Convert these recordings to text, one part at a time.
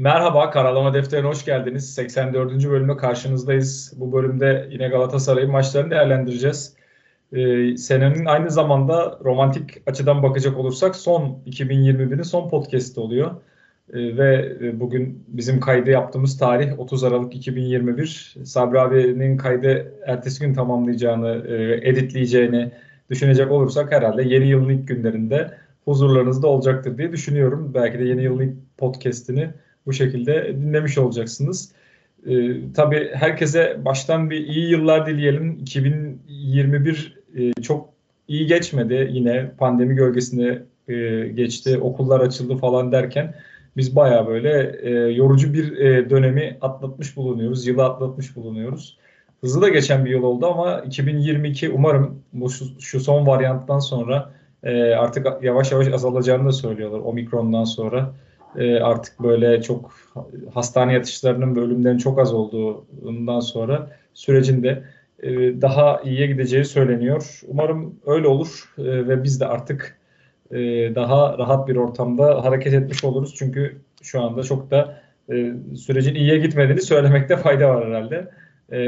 Merhaba, Karalama Defteri'ne hoş geldiniz. 84. bölüme karşınızdayız. Bu bölümde yine Galatasaray'ın maçlarını değerlendireceğiz. Ee, senenin aynı zamanda romantik açıdan bakacak olursak son 2021'in son podcast'i oluyor. Ee, ve e, bugün bizim kaydı yaptığımız tarih 30 Aralık 2021. Sabri abinin kaydı ertesi gün tamamlayacağını, e, editleyeceğini düşünecek olursak herhalde yeni yılın ilk günlerinde huzurlarınızda olacaktır diye düşünüyorum. Belki de yeni yılın ilk podcast'ini bu şekilde dinlemiş olacaksınız. Ee, tabii herkese baştan bir iyi yıllar dileyelim. 2021 e, çok iyi geçmedi. Yine pandemi gölgesinde e, geçti. Okullar açıldı falan derken biz baya böyle e, yorucu bir e, dönemi atlatmış bulunuyoruz. Yılı atlatmış bulunuyoruz. Hızlı da geçen bir yıl oldu ama 2022 umarım bu şu, şu son varyanttan sonra e, artık yavaş yavaş azalacağını da söylüyorlar omikrondan sonra e, artık böyle çok hastane yatışlarının ve ölümlerin çok az olduğundan sonra sürecinde e, daha iyiye gideceği söyleniyor. Umarım öyle olur e, ve biz de artık e, daha rahat bir ortamda hareket etmiş oluruz. Çünkü şu anda çok da e, sürecin iyiye gitmediğini söylemekte fayda var herhalde.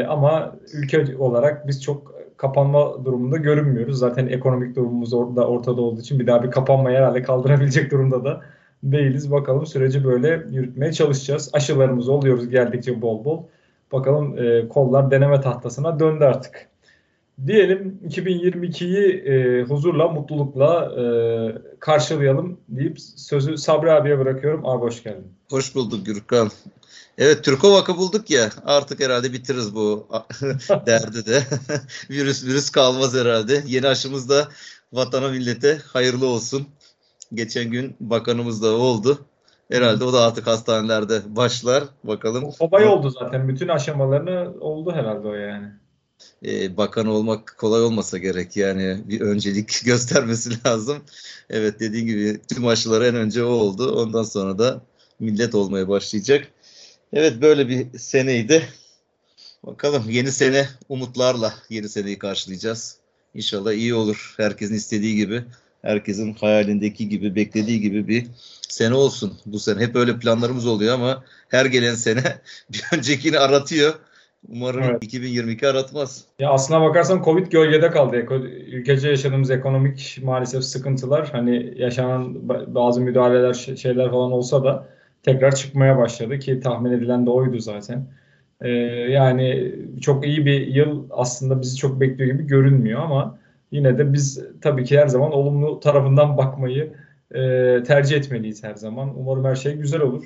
Ama ülke olarak biz çok kapanma durumunda görünmüyoruz. Zaten ekonomik durumumuz orada ortada olduğu için bir daha bir kapanmayı herhalde kaldırabilecek durumda da değiliz. Bakalım süreci böyle yürütmeye çalışacağız. Aşılarımız oluyoruz geldikçe bol bol. Bakalım e, kollar deneme tahtasına döndü artık. Diyelim 2022'yi e, huzurla, mutlulukla e, karşılayalım deyip sözü Sabri abiye bırakıyorum. Abi hoş geldin. Hoş bulduk Gürkan. Evet Türkovak'ı bulduk ya artık herhalde bitiririz bu derdi de. virüs virüs kalmaz herhalde. Yeni aşımız da vatana millete hayırlı olsun. Geçen gün bakanımız da oldu. Herhalde o da artık hastanelerde başlar. Bakalım. Kolay oldu zaten. Bütün aşamalarını oldu herhalde o yani. Ee, bakan olmak kolay olmasa gerek. Yani bir öncelik göstermesi lazım. Evet dediğin gibi tüm aşılar en önce o oldu. Ondan sonra da millet olmaya başlayacak. Evet böyle bir seneydi. Bakalım yeni sene umutlarla yeni seneyi karşılayacağız. İnşallah iyi olur. Herkesin istediği gibi herkesin hayalindeki gibi, beklediği gibi bir sene olsun bu sene. Hep öyle planlarımız oluyor ama her gelen sene bir öncekini aratıyor. Umarım evet. 2022 aratmaz. Ya aslına bakarsan Covid gölgede kaldı. Ülkece yaşadığımız ekonomik maalesef sıkıntılar hani yaşanan bazı müdahaleler şeyler falan olsa da tekrar çıkmaya başladı ki tahmin edilen de oydu zaten. Ee, yani çok iyi bir yıl aslında bizi çok bekliyor gibi görünmüyor ama yine de biz tabii ki her zaman olumlu tarafından bakmayı e, tercih etmeliyiz her zaman. Umarım her şey güzel olur.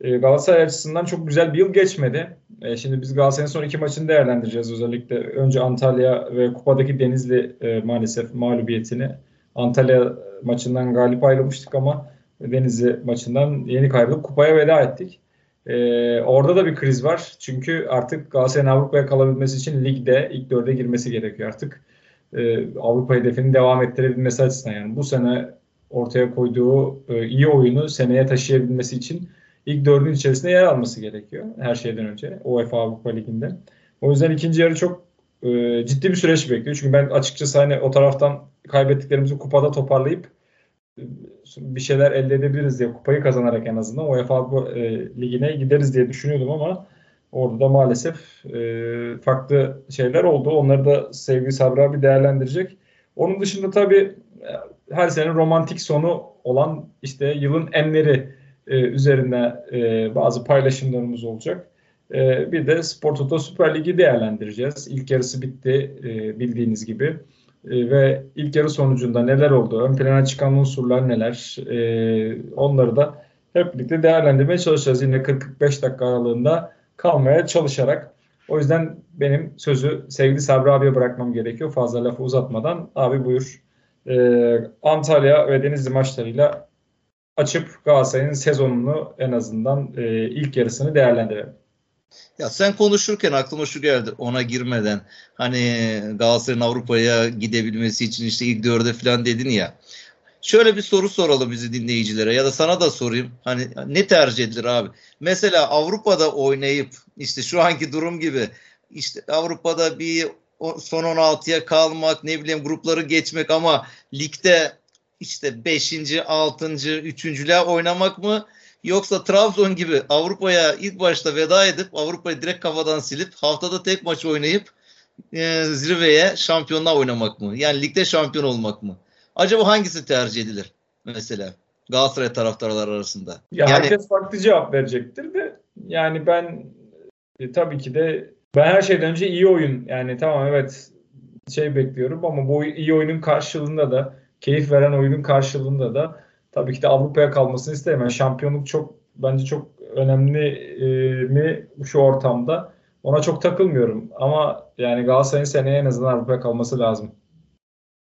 E, Galatasaray açısından çok güzel bir yıl geçmedi. E, şimdi biz Galatasaray'ın son iki maçını değerlendireceğiz özellikle. Önce Antalya ve kupadaki Denizli e, maalesef mağlubiyetini. Antalya maçından galip ayrılmıştık ama Denizli maçından yeni kaybolup kupaya veda ettik. Ee, orada da bir kriz var. Çünkü artık Galatasaray'ın Avrupa'ya kalabilmesi için ligde ilk dörde girmesi gerekiyor artık e, Avrupa hedefini devam ettirebilmesi açısından yani bu sene ortaya koyduğu e, iyi oyunu seneye taşıyabilmesi için ilk dördün içerisinde yer alması gerekiyor her şeyden önce UEFA Avrupa Ligi'nde. O yüzden ikinci yarı çok e, ciddi bir süreç bekliyor. Çünkü ben açıkçası hani o taraftan kaybettiklerimizi kupada toparlayıp bir şeyler elde edebiliriz diye kupayı kazanarak en azından UEFA Avrupa Ligi'ne gideriz diye düşünüyordum ama Orada da maalesef e, farklı şeyler oldu. Onları da sevgili Sabri abi değerlendirecek. Onun dışında tabii e, her sene romantik sonu olan işte yılın enleri e, üzerine e, bazı paylaşımlarımız olacak. E, bir de Spor Toto Süper Ligi değerlendireceğiz. İlk yarısı bitti e, bildiğiniz gibi. E, ve ilk yarı sonucunda neler oldu, ön plana çıkan unsurlar neler, e, onları da hep birlikte değerlendirmeye çalışacağız. Yine 40-45 dakika aralığında kalmaya çalışarak. O yüzden benim sözü sevgili Sabri abiye bırakmam gerekiyor. Fazla lafı uzatmadan. Abi buyur. Ee, Antalya ve Denizli maçlarıyla açıp Galatasaray'ın sezonunu en azından e, ilk yarısını değerlendirelim. Ya sen konuşurken aklıma şu geldi ona girmeden hani Galatasaray'ın Avrupa'ya gidebilmesi için işte ilk dörde falan dedin ya. Şöyle bir soru soralım bizi dinleyicilere ya da sana da sorayım. Hani ne tercih edilir abi? Mesela Avrupa'da oynayıp işte şu anki durum gibi işte Avrupa'da bir son 16'ya kalmak ne bileyim grupları geçmek ama ligde işte 5. 6. 3. oynamak mı? Yoksa Trabzon gibi Avrupa'ya ilk başta veda edip Avrupa'yı direkt kafadan silip haftada tek maç oynayıp e, zirveye şampiyonluğa oynamak mı? Yani ligde şampiyon olmak mı? Acaba hangisi tercih edilir mesela Galatasaray taraftarları arasında? Ya yani, herkes farklı cevap verecektir de yani ben e, tabii ki de ben her şeyden önce iyi oyun yani tamam evet şey bekliyorum ama bu iyi oyunun karşılığında da keyif veren oyunun karşılığında da tabii ki de Avrupa'ya kalmasını isterim. Yani şampiyonluk çok bence çok önemli e, mi şu ortamda? Ona çok takılmıyorum. Ama yani Galatasaray'ın seneye en azından Avrupa'ya kalması lazım.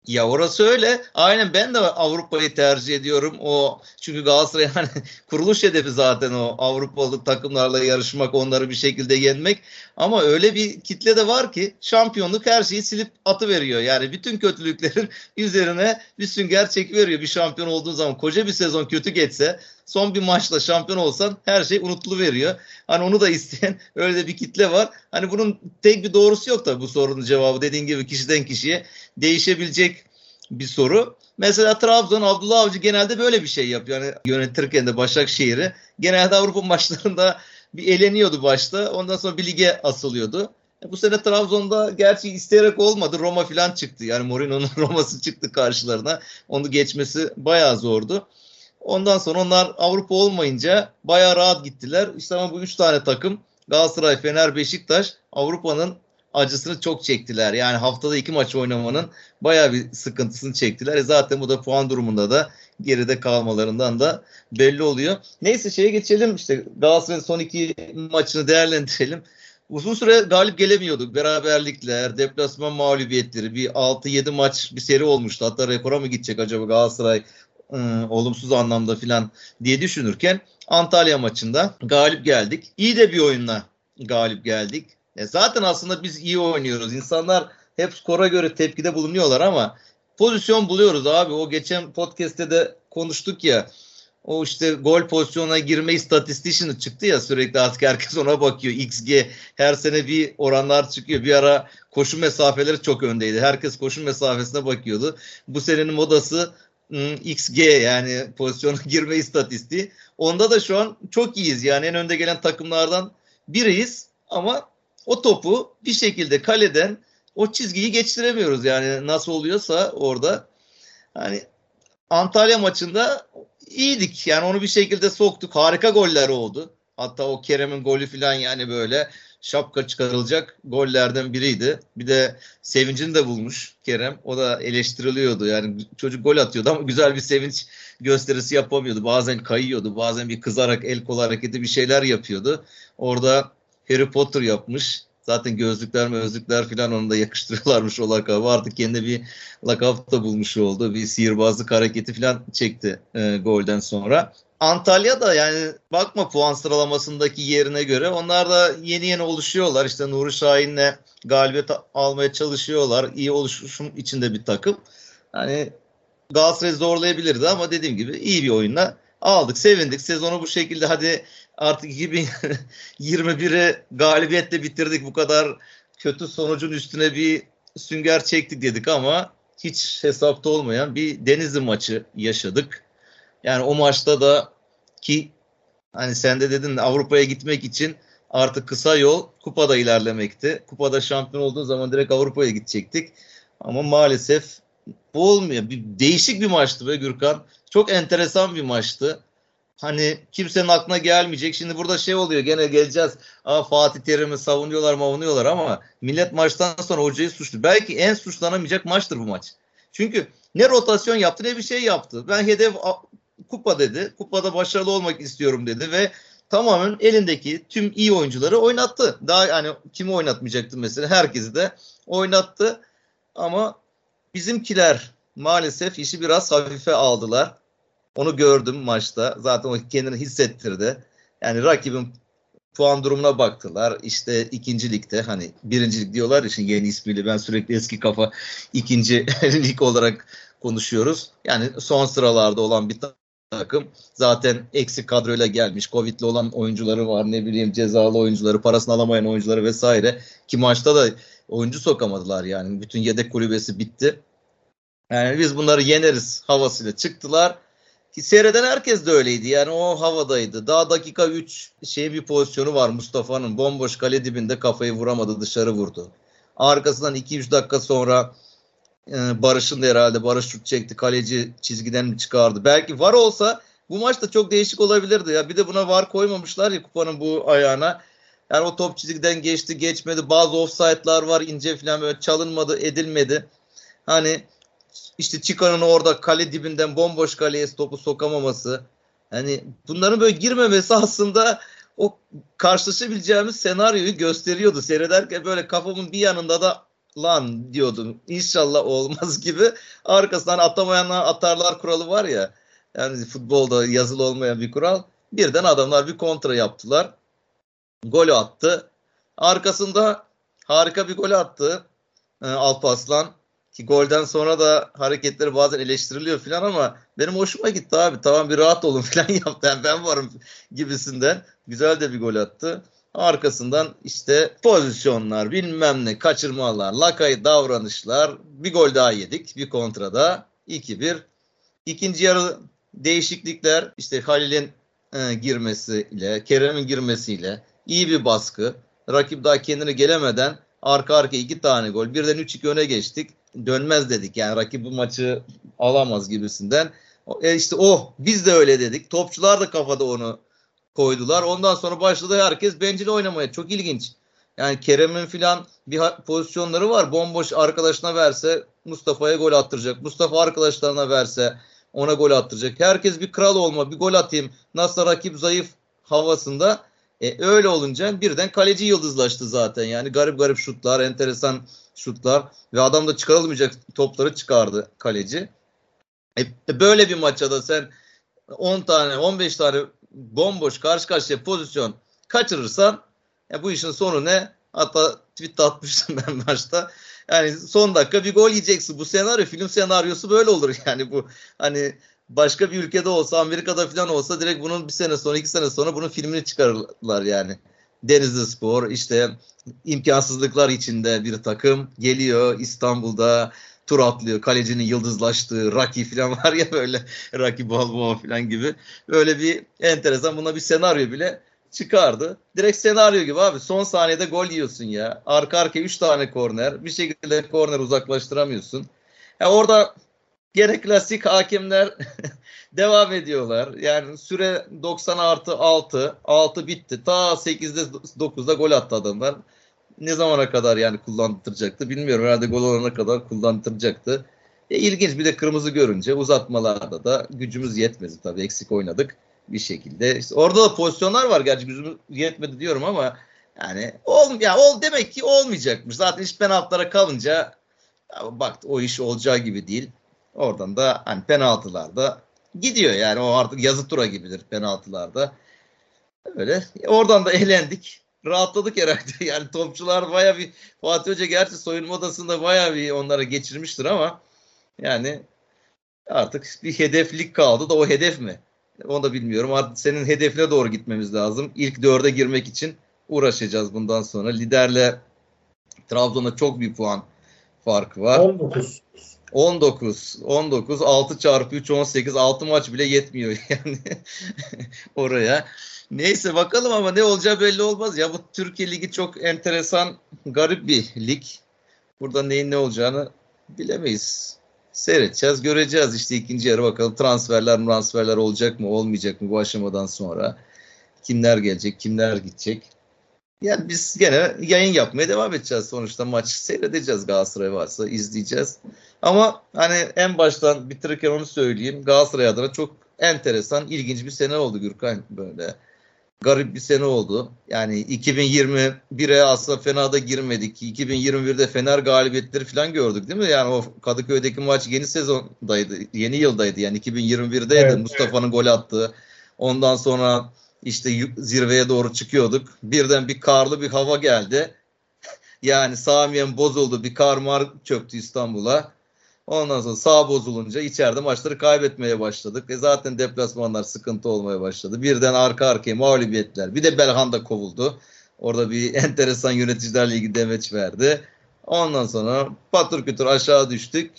Ya orası öyle. Aynen ben de Avrupa'yı tercih ediyorum. O çünkü Galatasaray hani kuruluş hedefi zaten o Avrupalı takımlarla yarışmak, onları bir şekilde yenmek. Ama öyle bir kitle de var ki şampiyonluk her şeyi silip atı veriyor. Yani bütün kötülüklerin üzerine bir sünger çek veriyor. Bir şampiyon olduğun zaman koca bir sezon kötü geçse son bir maçla şampiyon olsan her şey unutulu veriyor. Hani onu da isteyen öyle de bir kitle var. Hani bunun tek bir doğrusu yok da bu sorunun cevabı dediğin gibi kişiden kişiye değişebilecek bir soru. Mesela Trabzon Abdullah Avcı genelde böyle bir şey yapıyor. Yani yönetirken de Başakşehir'i genelde Avrupa maçlarında bir eleniyordu başta. Ondan sonra bir lige asılıyordu. E, bu sene Trabzon'da gerçi isteyerek olmadı. Roma falan çıktı. Yani Mourinho'nun Roma'sı çıktı karşılarına. Onu geçmesi bayağı zordu. Ondan sonra onlar Avrupa olmayınca bayağı rahat gittiler. İşte ama bu üç tane takım Galatasaray, Fener, Beşiktaş Avrupa'nın acısını çok çektiler. Yani haftada iki maç oynamanın bayağı bir sıkıntısını çektiler. E zaten bu da puan durumunda da geride kalmalarından da belli oluyor. Neyse şeye geçelim işte Galatasaray'ın son iki maçını değerlendirelim. Uzun süre galip gelemiyorduk. Beraberlikler, deplasman mağlubiyetleri, bir 6-7 maç bir seri olmuştu. Hatta rekora mı gidecek acaba Galatasaray ıı, olumsuz anlamda filan diye düşünürken Antalya maçında galip geldik. İyi de bir oyunla galip geldik. E zaten aslında biz iyi oynuyoruz. İnsanlar hep skora göre tepkide bulunuyorlar ama pozisyon buluyoruz abi. O geçen podcast'te de konuştuk ya. O işte gol pozisyonuna girme istatistiği çıktı ya sürekli artık herkes ona bakıyor. XG her sene bir oranlar çıkıyor. Bir ara koşu mesafeleri çok öndeydi. Herkes koşu mesafesine bakıyordu. Bu senenin modası XG yani pozisyona girme istatistiği. Onda da şu an çok iyiyiz. Yani en önde gelen takımlardan biriyiz ama o topu bir şekilde kaleden o çizgiyi geçtiremiyoruz. Yani nasıl oluyorsa orada. Hani Antalya maçında iyiydik. Yani onu bir şekilde soktuk. Harika goller oldu. Hatta o Kerem'in golü falan yani böyle şapka çıkarılacak gollerden biriydi. Bir de sevincini de bulmuş Kerem. O da eleştiriliyordu. Yani çocuk gol atıyordu ama güzel bir sevinç gösterisi yapamıyordu. Bazen kayıyordu. Bazen bir kızarak el kol hareketi bir şeyler yapıyordu. Orada Harry Potter yapmış. Zaten gözlükler gözlükler falan onu da yakıştırıyorlarmış o lakabı. Artık kendi bir lakap da bulmuş oldu. Bir sihirbazlık hareketi falan çekti e, golden sonra. Antalya da yani bakma puan sıralamasındaki yerine göre onlar da yeni yeni oluşuyorlar. İşte Nuri Şahin'le galibiyet almaya çalışıyorlar. İyi oluşum içinde bir takım. Hani Galatasaray zorlayabilirdi ama dediğim gibi iyi bir oyunla aldık. Sevindik. Sezonu bu şekilde hadi artık 2021'i galibiyetle bitirdik. Bu kadar kötü sonucun üstüne bir sünger çektik dedik ama hiç hesapta olmayan bir Denizli maçı yaşadık. Yani o maçta da ki hani sen de dedin Avrupa'ya gitmek için artık kısa yol kupada ilerlemekti. Kupada şampiyon olduğun zaman direkt Avrupa'ya gidecektik. Ama maalesef bu olmuyor. Bir, değişik bir maçtı be Gürkan. Çok enteresan bir maçtı. Hani kimsenin aklına gelmeyecek. Şimdi burada şey oluyor gene geleceğiz. Aa, Fatih Terim'i savunuyorlar mavunuyorlar ama millet maçtan sonra hocayı suçlu. Belki en suçlanamayacak maçtır bu maç. Çünkü ne rotasyon yaptı ne bir şey yaptı. Ben hedef kupa dedi. Kupada başarılı olmak istiyorum dedi ve tamamen elindeki tüm iyi oyuncuları oynattı. Daha hani kimi oynatmayacaktı mesela herkesi de oynattı. Ama bizimkiler maalesef işi biraz hafife aldılar. Onu gördüm maçta. Zaten o kendini hissettirdi. Yani rakibin puan durumuna baktılar. İşte ikinci ligde hani birincilik diyorlar şimdi yeni ismiyle ben sürekli eski kafa ikinci lig olarak konuşuyoruz. Yani son sıralarda olan bir takım zaten eksik kadroyla gelmiş. Covid'li olan oyuncuları var ne bileyim cezalı oyuncuları, parasını alamayan oyuncuları vesaire. Ki maçta da oyuncu sokamadılar yani. Bütün yedek kulübesi bitti. Yani biz bunları yeneriz havasıyla çıktılar. Ki seyreden herkes de öyleydi. Yani o havadaydı. Daha dakika 3 şey bir pozisyonu var Mustafa'nın. Bomboş kale dibinde kafayı vuramadı dışarı vurdu. Arkasından 2-3 dakika sonra e, Barış'ın da herhalde Barış şut çekti. Kaleci çizgiden mi çıkardı? Belki var olsa bu maç da çok değişik olabilirdi. Ya bir de buna var koymamışlar ya kupanın bu ayağına. Yani o top çizgiden geçti, geçmedi. Bazı offside'lar var ince falan böyle çalınmadı, edilmedi. Hani işte Chican'ın orada kale dibinden bomboş kaleye topu sokamaması. Hani bunların böyle girmemesi aslında o karşılaşabileceğimiz senaryoyu gösteriyordu. Seyrederken böyle kafamın bir yanında da lan diyordum. İnşallah olmaz gibi. Arkasından atamayanlar atarlar kuralı var ya. Yani futbolda yazılı olmayan bir kural. Birden adamlar bir kontra yaptılar. Golü attı. Arkasında harika bir gol attı. Ee, Alpaslan. Ki golden sonra da hareketleri bazen eleştiriliyor falan ama benim hoşuma gitti abi. Tamam bir rahat olun falan yaptı. Yani ben varım gibisinden. Güzel de bir gol attı. Arkasından işte pozisyonlar bilmem ne kaçırmalar, lakay davranışlar. Bir gol daha yedik bir kontrada. 2-1. İkinci yarı değişiklikler işte Halil'in e, girmesiyle, Kerem'in girmesiyle iyi bir baskı. Rakip daha kendine gelemeden arka arka iki tane gol. Birden 3-2 öne geçtik. Dönmez dedik yani rakip bu maçı alamaz gibisinden. E işte oh biz de öyle dedik. Topçular da kafada onu koydular. Ondan sonra başladı herkes bencil oynamaya. Çok ilginç. Yani Kerem'in filan bir pozisyonları var. Bomboş arkadaşına verse Mustafa'ya gol attıracak. Mustafa arkadaşlarına verse ona gol attıracak. Herkes bir kral olma, bir gol atayım. Nasıl rakip zayıf havasında. E, öyle olunca birden kaleci yıldızlaştı zaten. Yani garip garip şutlar, enteresan şutlar ve adam da çıkarılmayacak topları çıkardı kaleci. E, e böyle bir maçta da sen 10 tane, 15 tane bomboş karşı karşıya pozisyon kaçırırsan ya bu işin sonu ne? Hatta tweet atmıştım ben maçta. Yani son dakika bir gol yiyeceksin. Bu senaryo film senaryosu böyle olur yani bu hani başka bir ülkede olsa Amerika'da falan olsa direkt bunun bir sene sonra iki sene sonra bunun filmini çıkarırlar yani. Denizli Spor işte imkansızlıklar içinde bir takım geliyor İstanbul'da tur atlıyor. Kalecinin yıldızlaştığı Rocky falan var ya böyle Rocky Balboa falan gibi. Böyle bir enteresan buna bir senaryo bile çıkardı. Direkt senaryo gibi abi. Son saniyede gol yiyorsun ya. Arka arka 3 tane korner. Bir şekilde korner uzaklaştıramıyorsun. Ya orada gene klasik hakemler devam ediyorlar. Yani süre 90 artı 6. 6 bitti. Ta 8'de 9'da gol attı adamlar ne zamana kadar yani kullandıracaktı bilmiyorum. Herhalde gol olana kadar kullandıracaktı. E, ilginç bir de kırmızı görünce uzatmalarda da gücümüz yetmedi tabii eksik oynadık bir şekilde. İşte orada da pozisyonlar var gerçi gücümüz yetmedi diyorum ama yani ol ya ol demek ki olmayacakmış. Zaten iş penaltılara kalınca bak o iş olacağı gibi değil. Oradan da hani penaltılarda gidiyor yani o artık yazı tura gibidir penaltılarda. Öyle. Oradan da eğlendik rahatladık herhalde. Yani topçular baya bir Fatih Hoca gerçi soyunma odasında baya bir onlara geçirmiştir ama yani artık bir hedeflik kaldı da o hedef mi? Onu da bilmiyorum. Artık senin hedefine doğru gitmemiz lazım. İlk dörde girmek için uğraşacağız bundan sonra. Liderle Trabzon'a çok bir puan farkı var. 19. 19. 19. 6 çarpı 3 18. 6 maç bile yetmiyor yani oraya. Neyse bakalım ama ne olacağı belli olmaz. Ya bu Türkiye Ligi çok enteresan, garip bir lig. Burada neyin ne olacağını bilemeyiz. Seyredeceğiz, göreceğiz. İşte ikinci yarı bakalım transferler transferler olacak mı, olmayacak mı bu aşamadan sonra. Kimler gelecek, kimler gidecek. Yani biz gene yayın yapmaya devam edeceğiz. Sonuçta maç seyredeceğiz Galatasaray varsa izleyeceğiz. Ama hani en baştan bitirirken onu söyleyeyim. Galatasaray adına çok enteresan, ilginç bir sene oldu Gürkan böyle garip bir sene oldu. Yani 2021'e aslında fena da girmedik. 2021'de Fener galibiyetleri falan gördük değil mi? Yani o Kadıköy'deki maç yeni sezondaydı. Yeni yıldaydı yani 2021'deydi. Evet, Mustafa'nın evet. gol attığı. Ondan sonra işte zirveye doğru çıkıyorduk. Birden bir karlı bir hava geldi. Yani Samiyen bozuldu. Bir karmar çöktü İstanbul'a. Ondan sonra sağ bozulunca içeride maçları kaybetmeye başladık. E zaten deplasmanlar sıkıntı olmaya başladı. Birden arka arkaya mağlubiyetler. Bir de Belhanda kovuldu. Orada bir enteresan yöneticiler ligi demeç verdi. Ondan sonra patır kütür aşağı düştük.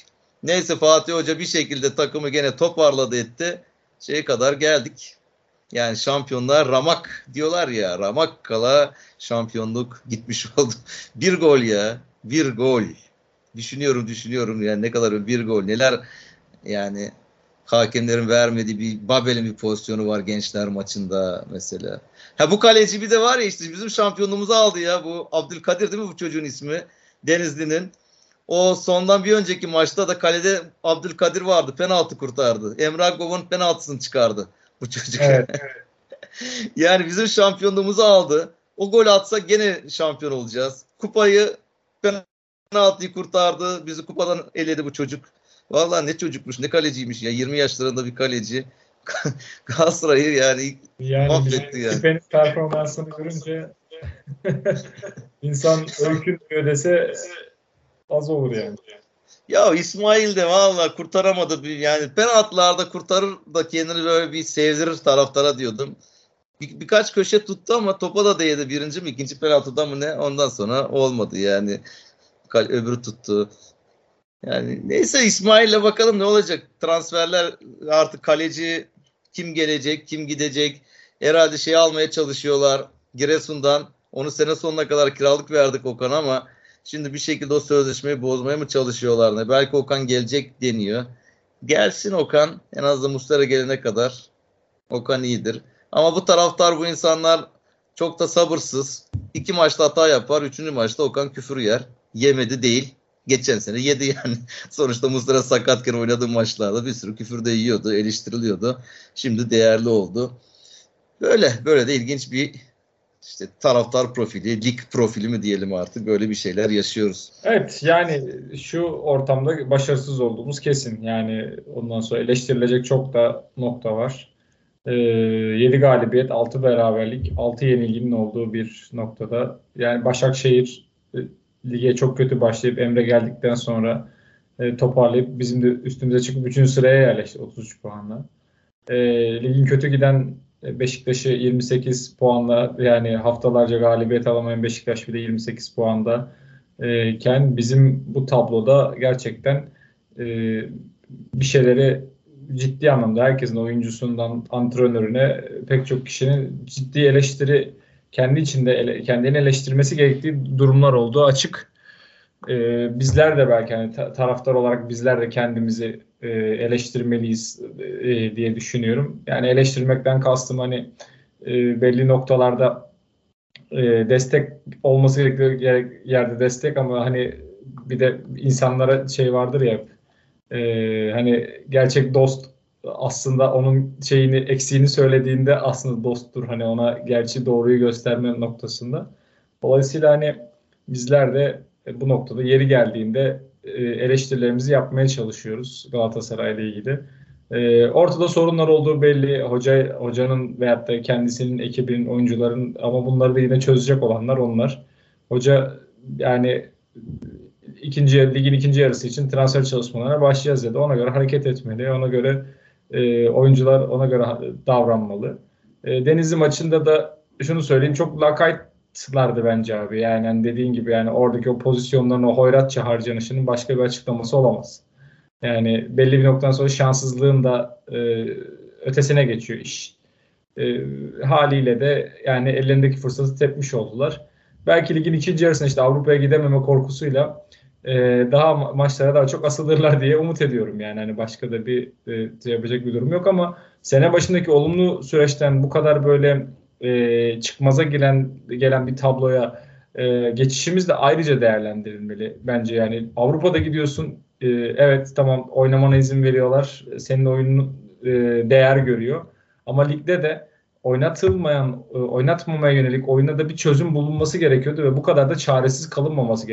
Neyse Fatih Hoca bir şekilde takımı gene toparladı etti. Şeye kadar geldik. Yani şampiyonlar ramak diyorlar ya. Ramak kala şampiyonluk gitmiş oldu. Bir gol ya. Bir gol. Düşünüyorum düşünüyorum yani ne kadar bir gol. Neler yani hakemlerin vermediği bir Babel'in bir pozisyonu var gençler maçında mesela. Ha bu kaleci bir de var ya işte bizim şampiyonluğumuzu aldı ya bu Abdülkadir değil mi bu çocuğun ismi? Denizli'nin. O sondan bir önceki maçta da kalede Abdülkadir vardı. Penaltı kurtardı. Emrah Gov'un penaltısını çıkardı bu çocuk. Evet, evet. yani bizim şampiyonluğumuzu aldı. O gol atsa gene şampiyon olacağız. Kupayı penaltıyı kurtardı. Bizi kupadan eledi bu çocuk. Vallahi ne çocukmuş, ne kaleciymiş ya. 20 yaşlarında bir kaleci. Galatasaray'ı yani, yani mahvetti yani. Küpenin performansını görünce insan öykünmüyor dese az olur yani. Ya İsmail de valla kurtaramadı. Yani penaltılarda kurtarır da kendini böyle bir sevdirir taraftara diyordum. Bir, birkaç köşe tuttu ama topa da değdi. Birinci mi ikinci penaltıda mı ne? Ondan sonra olmadı yani. Öbürü tuttu. Yani neyse İsmail'le bakalım ne olacak. Transferler artık kaleci kim gelecek, kim gidecek. Herhalde şey almaya çalışıyorlar. Giresun'dan. Onu sene sonuna kadar kiralık verdik Okan ama Şimdi bir şekilde o sözleşmeyi bozmaya mı çalışıyorlar ne? Belki Okan gelecek deniyor. Gelsin Okan. En azından Muslera gelene kadar Okan iyidir. Ama bu taraftar bu insanlar çok da sabırsız. İki maçta hata yapar. Üçüncü maçta Okan küfür yer. Yemedi değil. Geçen sene yedi yani. Sonuçta Muslera sakatken oynadığı maçlarda bir sürü küfür de yiyordu. Eleştiriliyordu. Şimdi değerli oldu. Böyle böyle de ilginç bir işte taraftar profili, lig profili mi diyelim artık böyle bir şeyler yaşıyoruz. Evet yani şu ortamda başarısız olduğumuz kesin. Yani ondan sonra eleştirilecek çok da nokta var. Ee, 7 galibiyet, 6 beraberlik, 6 yenilginin olduğu bir noktada. Yani Başakşehir e, lige çok kötü başlayıp Emre geldikten sonra e, toparlayıp bizim de üstümüze çıkıp 3. sıraya yerleşti 33 puanla. E, ligin kötü giden Beşiktaş'ı 28 puanla yani haftalarca galibiyet alamayan Beşiktaş bir de 28 puanda e, iken bizim bu tabloda gerçekten e, bir şeyleri ciddi anlamda herkesin oyuncusundan antrenörüne pek çok kişinin ciddi eleştiri kendi içinde ele, kendini eleştirmesi gerektiği durumlar olduğu açık. E, bizler de belki hani taraftar olarak bizler de kendimizi e, eleştirmeliyiz e, diye düşünüyorum. Yani eleştirmekten kastım hani e, belli noktalarda destek olması gerektiği yerde destek ama hani bir de insanlara şey vardır ya hani gerçek dost aslında onun şeyini eksiğini söylediğinde aslında dosttur hani ona gerçi doğruyu gösterme noktasında. Dolayısıyla hani bizler de bu noktada yeri geldiğinde e, eleştirilerimizi yapmaya çalışıyoruz Galatasaray ile ilgili. E, ortada sorunlar olduğu belli. Hoca hocanın veyahut da kendisinin ekibinin, oyuncuların ama bunları da yine çözecek olanlar onlar. Hoca yani ikinci ligin ikinci yarısı için transfer çalışmalarına başlayacağız dedi. Ona göre hareket etmeli. Ona göre e, oyuncular ona göre davranmalı. E, Denizli maçında da şunu söyleyeyim çok lakayt lardı bence abi. Yani hani dediğin gibi yani oradaki o pozisyonların o hoyratça harcanışının başka bir açıklaması olamaz. Yani belli bir noktadan sonra şanssızlığın da e, ötesine geçiyor iş. E, haliyle de yani ellerindeki fırsatı tepmiş oldular. Belki ligin ikinci yarısında işte Avrupa'ya gidememe korkusuyla e, daha maçlara daha çok asılırlar diye umut ediyorum yani. Hani başka da bir e, yapacak bir durum yok ama sene başındaki olumlu süreçten bu kadar böyle e, çıkmaza gelen gelen bir tabloya e, geçişimiz de ayrıca değerlendirilmeli bence. Yani Avrupa'da gidiyorsun e, evet tamam oynamana izin veriyorlar. Senin oyunun e, değer görüyor. Ama ligde de oynatılmayan e, oynatmamaya yönelik oyunda da bir çözüm bulunması gerekiyordu ve bu kadar da çaresiz kalınmaması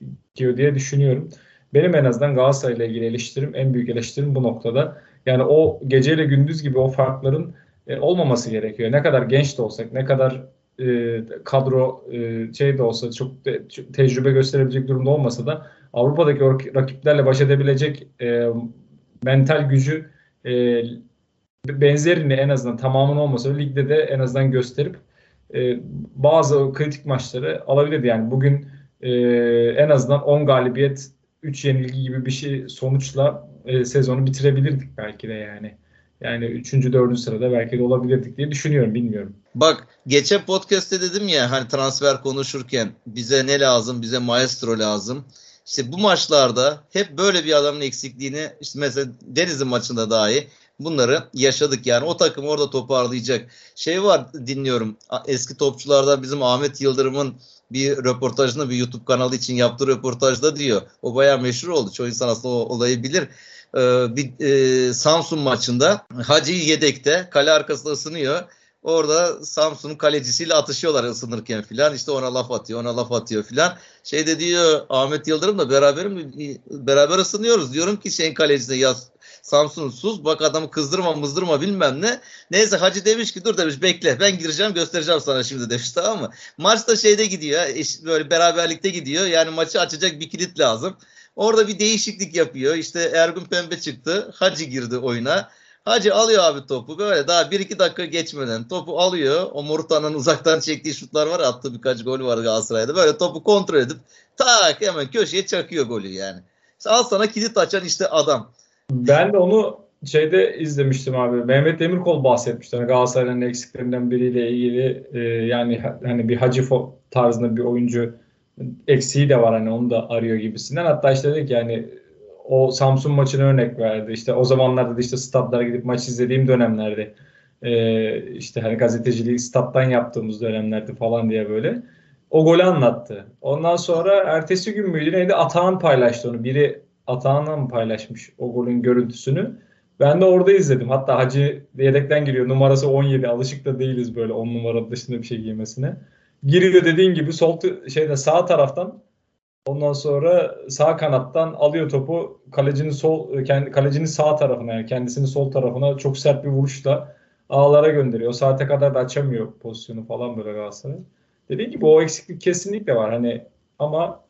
gerekiyor diye düşünüyorum. Benim en azından Galatasaray ile ilgili eleştirim en büyük eleştirim bu noktada. Yani o geceyle gündüz gibi o farkların e, olmaması gerekiyor. Ne kadar genç de olsak, ne kadar e, kadro e, şey de olsa çok te, tecrübe gösterebilecek durumda olmasa da Avrupa'daki rakiplerle baş edebilecek e, mental gücü e, benzerini en azından tamamını olmasa ligde de en azından gösterip e, bazı kritik maçları alabilirdi. Yani bugün e, en azından 10 galibiyet 3 yenilgi gibi bir şey sonuçla e, sezonu bitirebilirdik belki de yani. Yani 3. 4. sırada belki de olabilirdik diye düşünüyorum bilmiyorum. Bak geçen podcast'te dedim ya hani transfer konuşurken bize ne lazım? Bize maestro lazım. İşte bu maçlarda hep böyle bir adamın eksikliğini işte mesela Deniz'in maçında dahi bunları yaşadık yani. O takım orada toparlayacak. Şey var dinliyorum eski topçulardan bizim Ahmet Yıldırım'ın bir röportajını bir YouTube kanalı için yaptığı röportajda diyor. O bayağı meşhur oldu. Çoğu insan aslında o olayı bilir. Ee, bir e, Samsun maçında Hacı yedekte kale arkasında ısınıyor. Orada Samsun'un kalecisiyle atışıyorlar ısınırken filan. İşte ona laf atıyor, ona laf atıyor filan. Şey de diyor Ahmet Yıldırım'la beraber mi beraber ısınıyoruz. Diyorum ki şeyin kalecisine ya Samsun sus bak adamı kızdırma mızdırma bilmem ne. Neyse Hacı demiş ki dur demiş bekle ben gireceğim göstereceğim sana şimdi demiş tamam mı? Maç da şeyde gidiyor böyle beraberlikte gidiyor yani maçı açacak bir kilit lazım. Orada bir değişiklik yapıyor. İşte Ergun Pembe çıktı. Hacı girdi oyuna. Hacı alıyor abi topu böyle daha 1-2 dakika geçmeden topu alıyor. O Morutan'ın uzaktan çektiği şutlar var attığı birkaç gol var Galatasaray'da. Böyle topu kontrol edip tak hemen köşeye çakıyor golü yani. İşte al sana kilit açan işte adam. Ben de onu şeyde izlemiştim abi. Mehmet Demirkol bahsetmişti. Yani Galatasaray'ın eksiklerinden biriyle ilgili e, yani hani bir Hacı tarzında bir oyuncu eksiği de var hani onu da arıyor gibisinden. Hatta işte dedik yani o Samsun maçını örnek verdi. İşte o zamanlarda da işte statlara gidip maç izlediğim dönemlerde e, işte hani gazeteciliği stat'tan yaptığımız dönemlerde falan diye böyle o golü anlattı. Ondan sonra ertesi gün müydü neydi? Atahan paylaştı onu. Biri Atahan'la mı paylaşmış o golün görüntüsünü? Ben de orada izledim. Hatta Hacı yedekten giriyor. Numarası 17. Alışık da değiliz böyle 10 numara dışında bir şey giymesine. Giriyor dediğin gibi sol şeyde sağ taraftan ondan sonra sağ kanattan alıyor topu kalecinin sol kendi kalecinin sağ tarafına yani kendisini sol tarafına çok sert bir vuruşla ağlara gönderiyor. O saate kadar da açamıyor pozisyonu falan böyle Galatasaray. Dediğim gibi o eksiklik kesinlikle var. Hani ama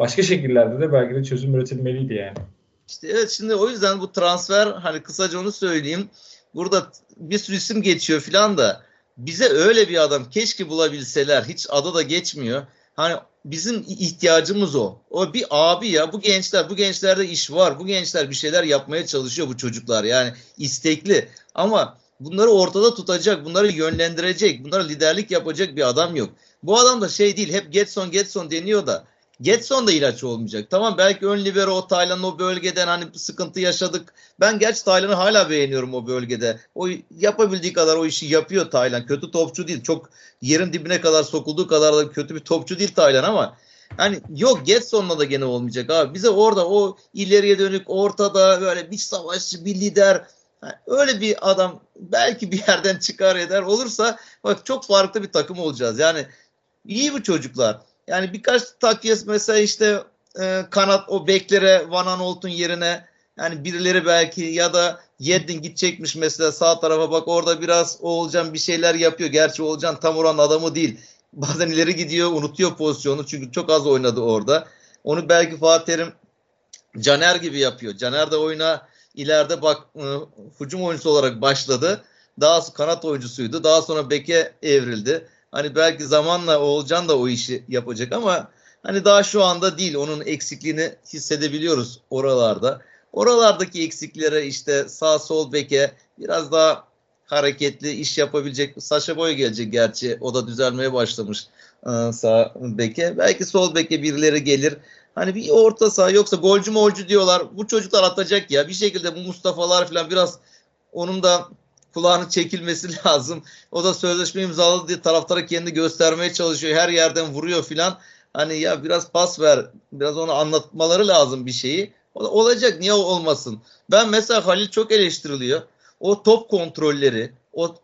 başka şekillerde de belki de çözüm üretilmeliydi yani. İşte evet şimdi o yüzden bu transfer hani kısaca onu söyleyeyim. Burada bir sürü isim geçiyor filan da bize öyle bir adam keşke bulabilseler. Hiç adı da geçmiyor. Hani bizim ihtiyacımız o. O bir abi ya bu gençler bu gençlerde iş var. Bu gençler bir şeyler yapmaya çalışıyor bu çocuklar. Yani istekli ama bunları ortada tutacak, bunları yönlendirecek, bunlara liderlik yapacak bir adam yok. Bu adam da şey değil hep Getson Getson deniyor da Getson da ilaç olmayacak. Tamam belki ön libero o Taylan o bölgeden hani sıkıntı yaşadık. Ben gerçi Taylan'ı hala beğeniyorum o bölgede. O yapabildiği kadar o işi yapıyor Taylan. Kötü topçu değil. Çok yerin dibine kadar sokulduğu kadar da kötü bir topçu değil Taylan ama hani yok Getson'la da gene olmayacak abi. Bize orada o ileriye dönük ortada böyle bir savaşçı bir lider yani öyle bir adam belki bir yerden çıkar eder olursa bak çok farklı bir takım olacağız. Yani iyi bu çocuklar. Yani birkaç takviyesi mesela işte e, kanat o beklere Van Aanholt'un yerine yani birileri belki ya da Yedlin gidecekmiş mesela sağ tarafa bak orada biraz Oğulcan bir şeyler yapıyor. Gerçi Oğulcan tam oranın adamı değil. Bazen ileri gidiyor unutuyor pozisyonu çünkü çok az oynadı orada. Onu belki Fatih Terim Caner gibi yapıyor. Caner de oyuna ileride bak e, hücum oyuncusu olarak başladı. Daha kanat oyuncusuydu. Daha sonra beke evrildi. Hani belki zamanla Oğulcan da o işi yapacak ama hani daha şu anda değil. Onun eksikliğini hissedebiliyoruz oralarda. Oralardaki eksiklere işte sağ sol beke biraz daha hareketli iş yapabilecek Saşa Boy gelecek gerçi. O da düzelmeye başlamış e, sağ beke. Belki sol beke birileri gelir. Hani bir orta saha yoksa golcü molcu diyorlar. Bu çocuklar atacak ya. Bir şekilde bu Mustafa'lar falan biraz onun da kulağını çekilmesi lazım. O da sözleşme imzaladı diye taraftara kendi göstermeye çalışıyor. Her yerden vuruyor filan. Hani ya biraz pas ver. Biraz onu anlatmaları lazım bir şeyi. Olacak niye olmasın? Ben mesela Halil çok eleştiriliyor. O top kontrolleri, o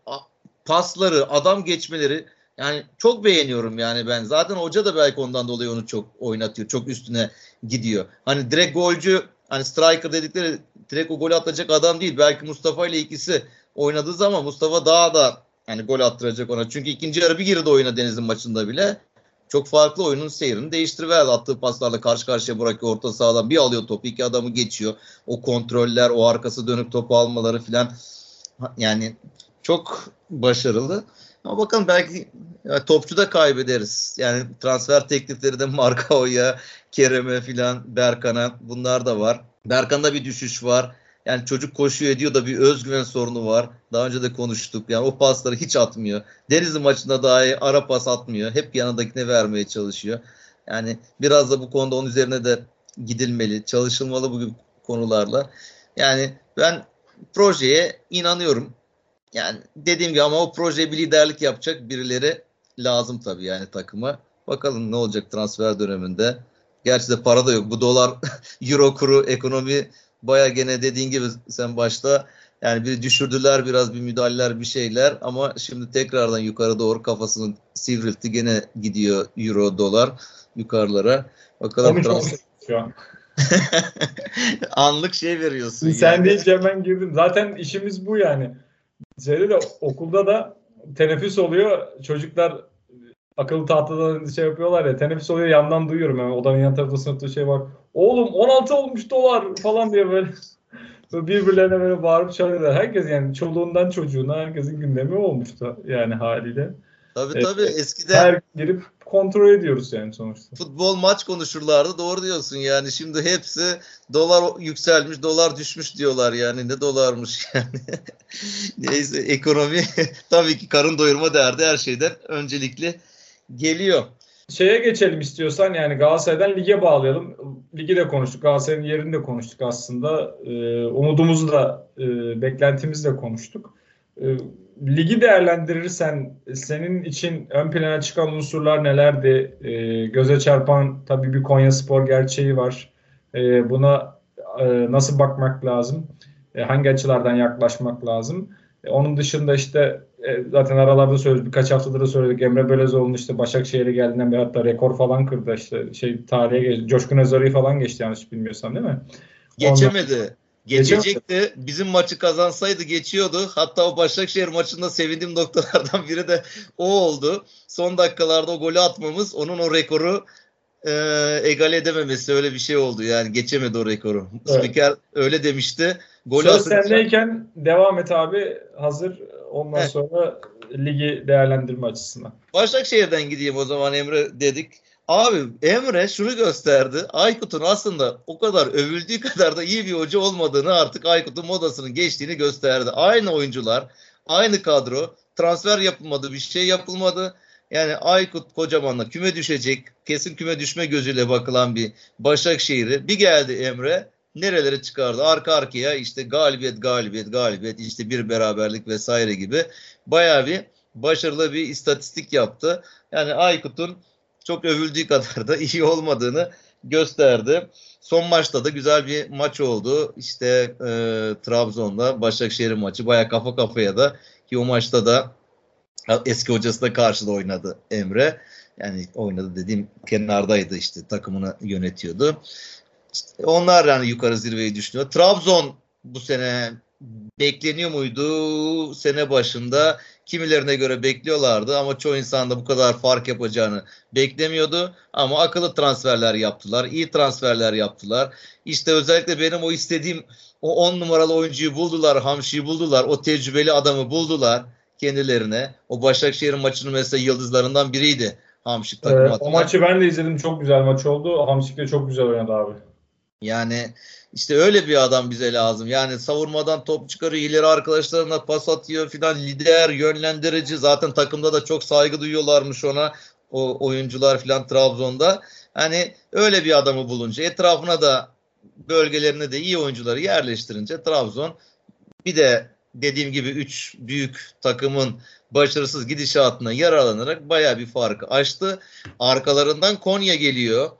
pasları, adam geçmeleri yani çok beğeniyorum yani ben. Zaten hoca da belki ondan dolayı onu çok oynatıyor. Çok üstüne gidiyor. Hani direkt golcü hani striker dedikleri direkt o golü atacak adam değil. Belki Mustafa ile ikisi oynadığı zaman Mustafa daha da yani gol attıracak ona. Çünkü ikinci yarı bir girdi oyuna Deniz'in maçında bile. Çok farklı oyunun seyrini değiştiriverdi. Attığı paslarla karşı karşıya bırakıyor orta sahadan. Bir alıyor topu iki adamı geçiyor. O kontroller, o arkası dönük topu almaları filan. Yani çok başarılı. Ama bakalım belki ya, topçu da kaybederiz. Yani transfer teklifleri de Markao'ya, Kerem'e filan, Berkan'a bunlar da var. Berkan'da bir düşüş var. Yani çocuk koşuyor ediyor da bir özgüven sorunu var. Daha önce de konuştuk. Yani o pasları hiç atmıyor. Denizli maçında dahi ara pas atmıyor. Hep yanındakine vermeye çalışıyor. Yani biraz da bu konuda onun üzerine de gidilmeli, çalışılmalı bu konularla. Yani ben projeye inanıyorum. Yani dediğim gibi ama o projeye bir liderlik yapacak birileri lazım tabii yani takıma. Bakalım ne olacak transfer döneminde. Gerçi de para da yok. Bu dolar, euro kuru, ekonomi baya gene dediğin gibi sen başta yani bir düşürdüler biraz bir müdahaleler bir şeyler ama şimdi tekrardan yukarı doğru kafasını sivriltti gene gidiyor euro dolar yukarılara. Bakalım trans- şu an. Anlık şey veriyorsun. Sen yani. deyince hemen girdim. Zaten işimiz bu yani. Şeyde de okulda da teneffüs oluyor. Çocuklar akıllı tahtada şey yapıyorlar ya teneffüs oluyor yandan duyuyorum yani odanın yan tarafında sınıfta şey var. Oğlum 16 olmuş dolar falan diye böyle birbirlerine böyle bağırıp çağırıyorlar. Herkes yani çoluğundan çocuğuna herkesin gündemi olmuştu yani haliyle. Tabii tabii ee, eskiden her girip kontrol ediyoruz yani sonuçta. Futbol maç konuşurlardı doğru diyorsun yani şimdi hepsi dolar yükselmiş dolar düşmüş diyorlar yani ne dolarmış yani. Neyse ekonomi tabii ki karın doyurma derdi her şeyden öncelikli geliyor. Şeye geçelim istiyorsan yani Galatasaray'dan lige bağlayalım. Ligi de konuştuk. Galatasaray'ın yerini de konuştuk aslında. Ee, umudumuzu da e, beklentimizi de konuştuk. Ee, ligi değerlendirirsen senin için ön plana çıkan unsurlar nelerdi? Ee, göze çarpan tabii bir Konya Spor gerçeği var. Ee, buna e, nasıl bakmak lazım? E, hangi açılardan yaklaşmak lazım? E, onun dışında işte e, zaten aralarda söyledik birkaç haftadır da söyledik Emre Belözoğlu'nun işte Başakşehir'e geldiğinden beri hatta rekor falan kırdı işte şey tarihe geçti. Coşkun Özarı'yı falan geçti yanlış bilmiyorsam değil mi? Geçemedi. Ondan... Geçecekti. Bizim maçı kazansaydı geçiyordu. Hatta o Başakşehir maçında sevindiğim noktalardan biri de o oldu. Son dakikalarda o golü atmamız onun o rekoru e, egal edememesi öyle bir şey oldu. Yani geçemedi o rekoru. Evet. Spiker öyle demişti. Golü Söz sendeyken devam et abi. Hazır. Ondan evet. sonra ligi değerlendirme açısından. Başakşehir'den gideyim o zaman Emre dedik. Abi Emre şunu gösterdi. Aykut'un aslında o kadar övüldüğü kadar da iyi bir hoca olmadığını artık Aykut'un modasının geçtiğini gösterdi. Aynı oyuncular, aynı kadro. Transfer yapılmadı, bir şey yapılmadı. Yani Aykut Kocaman'la küme düşecek, kesin küme düşme gözüyle bakılan bir Başakşehir'i bir geldi Emre nerelere çıkardı? Arka arkaya işte galibiyet, galibiyet, galibiyet, işte bir beraberlik vesaire gibi bayağı bir başarılı bir istatistik yaptı. Yani Aykut'un çok övüldüğü kadar da iyi olmadığını gösterdi. Son maçta da güzel bir maç oldu. İşte e, Trabzon'da Başakşehir maçı baya kafa kafaya da ki o maçta da eski hocası da karşıda oynadı Emre. Yani oynadı dediğim kenardaydı işte takımını yönetiyordu. İşte onlar yani yukarı zirveyi düşünüyor. Trabzon bu sene bekleniyor muydu sene başında? Kimilerine göre bekliyorlardı ama çoğu insan da bu kadar fark yapacağını beklemiyordu. Ama akıllı transferler yaptılar. iyi transferler yaptılar. İşte özellikle benim o istediğim o 10 numaralı oyuncuyu buldular. Hamşi'yi buldular. O tecrübeli adamı buldular kendilerine. O Başakşehir maçının mesela yıldızlarından biriydi. Hamşik takım evet, O maçı ben de izledim. Çok güzel maç oldu. Hamşik de çok güzel oynadı abi. Yani işte öyle bir adam bize lazım. Yani savurmadan top çıkarıyor, ileri arkadaşlarına pas atıyor filan lider, yönlendirici. Zaten takımda da çok saygı duyuyorlarmış ona o oyuncular filan Trabzon'da. Hani öyle bir adamı bulunca etrafına da bölgelerine de iyi oyuncuları yerleştirince Trabzon bir de dediğim gibi 3 büyük takımın başarısız gidişatına yararlanarak baya bir farkı açtı. Arkalarından Konya geliyor.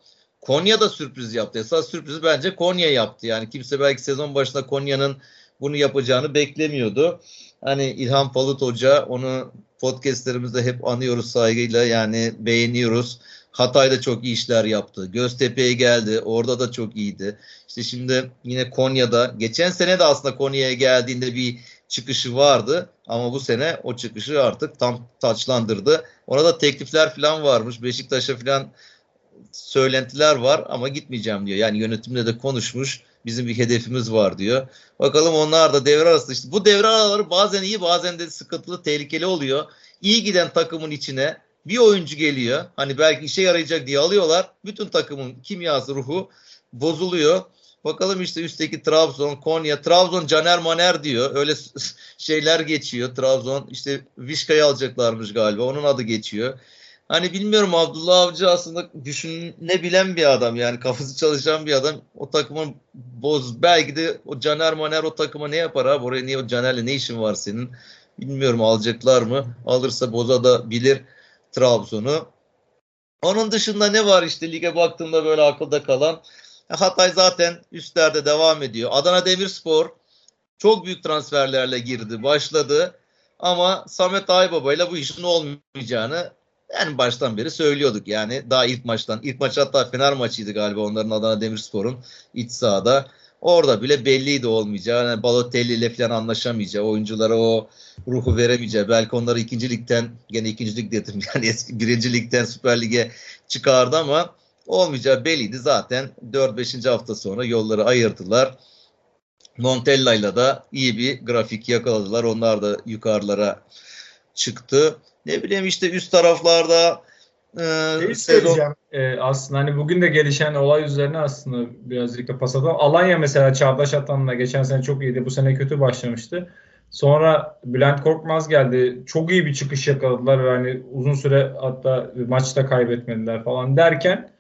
Konya da sürpriz yaptı. Esas sürprizi bence Konya yaptı. Yani kimse belki sezon başında Konya'nın bunu yapacağını beklemiyordu. Hani İlhan Palut Hoca onu podcastlerimizde hep anıyoruz saygıyla yani beğeniyoruz. Hatay'da çok iyi işler yaptı. Göztepe'ye geldi. Orada da çok iyiydi. İşte şimdi yine Konya'da. Geçen sene de aslında Konya'ya geldiğinde bir çıkışı vardı. Ama bu sene o çıkışı artık tam taçlandırdı. Orada teklifler falan varmış. Beşiktaş'a falan söylentiler var ama gitmeyeceğim diyor. Yani yönetimle de konuşmuş. Bizim bir hedefimiz var diyor. Bakalım onlar da devre arası işte. Bu devre araları bazen iyi bazen de sıkıntılı, tehlikeli oluyor. İyi giden takımın içine bir oyuncu geliyor. Hani belki işe yarayacak diye alıyorlar. Bütün takımın kimyası, ruhu bozuluyor. Bakalım işte üstteki Trabzon, Konya, Trabzon Caner Maner diyor. Öyle şeyler geçiyor. Trabzon işte Vişka'yı alacaklarmış galiba. Onun adı geçiyor. Hani bilmiyorum Abdullah Avcı aslında düşünebilen bir adam yani kafası çalışan bir adam. O takımın boz belki de o Caner Maner o takıma ne yapar abi? Oraya niye o Caner'le ne işin var senin? Bilmiyorum alacaklar mı? Alırsa boza da bilir Trabzon'u. Onun dışında ne var işte lige baktığımda böyle akılda kalan. Hatay zaten üstlerde devam ediyor. Adana Demirspor çok büyük transferlerle girdi, başladı. Ama Samet Aybaba ile bu işin olmayacağını yani baştan beri söylüyorduk yani daha ilk maçtan. ilk maç hatta Fener maçıydı galiba onların Adana Demirspor'un iç sahada. Orada bile belliydi olmayacağı. Yani Balotelli ile falan anlaşamayacağı, oyunculara o ruhu veremeyeceği. Belki onları ikinci ligden, gene ikinci lig dedim yani eski birinci ligden Süper Lig'e çıkardı ama olmayacağı belliydi. Zaten 4-5. hafta sonra yolları ayırdılar. Montella ile de iyi bir grafik yakaladılar. Onlar da yukarılara çıktı. Ne bileyim işte üst taraflarda e, sezon... e, aslında hani bugün de gelişen olay üzerine aslında birazcık da pas atalım. Alanya mesela Çağdaş Atan'la geçen sene çok iyiydi. Bu sene kötü başlamıştı. Sonra Bülent Korkmaz geldi. Çok iyi bir çıkış yakaladılar ve hani uzun süre hatta maçta kaybetmediler falan derken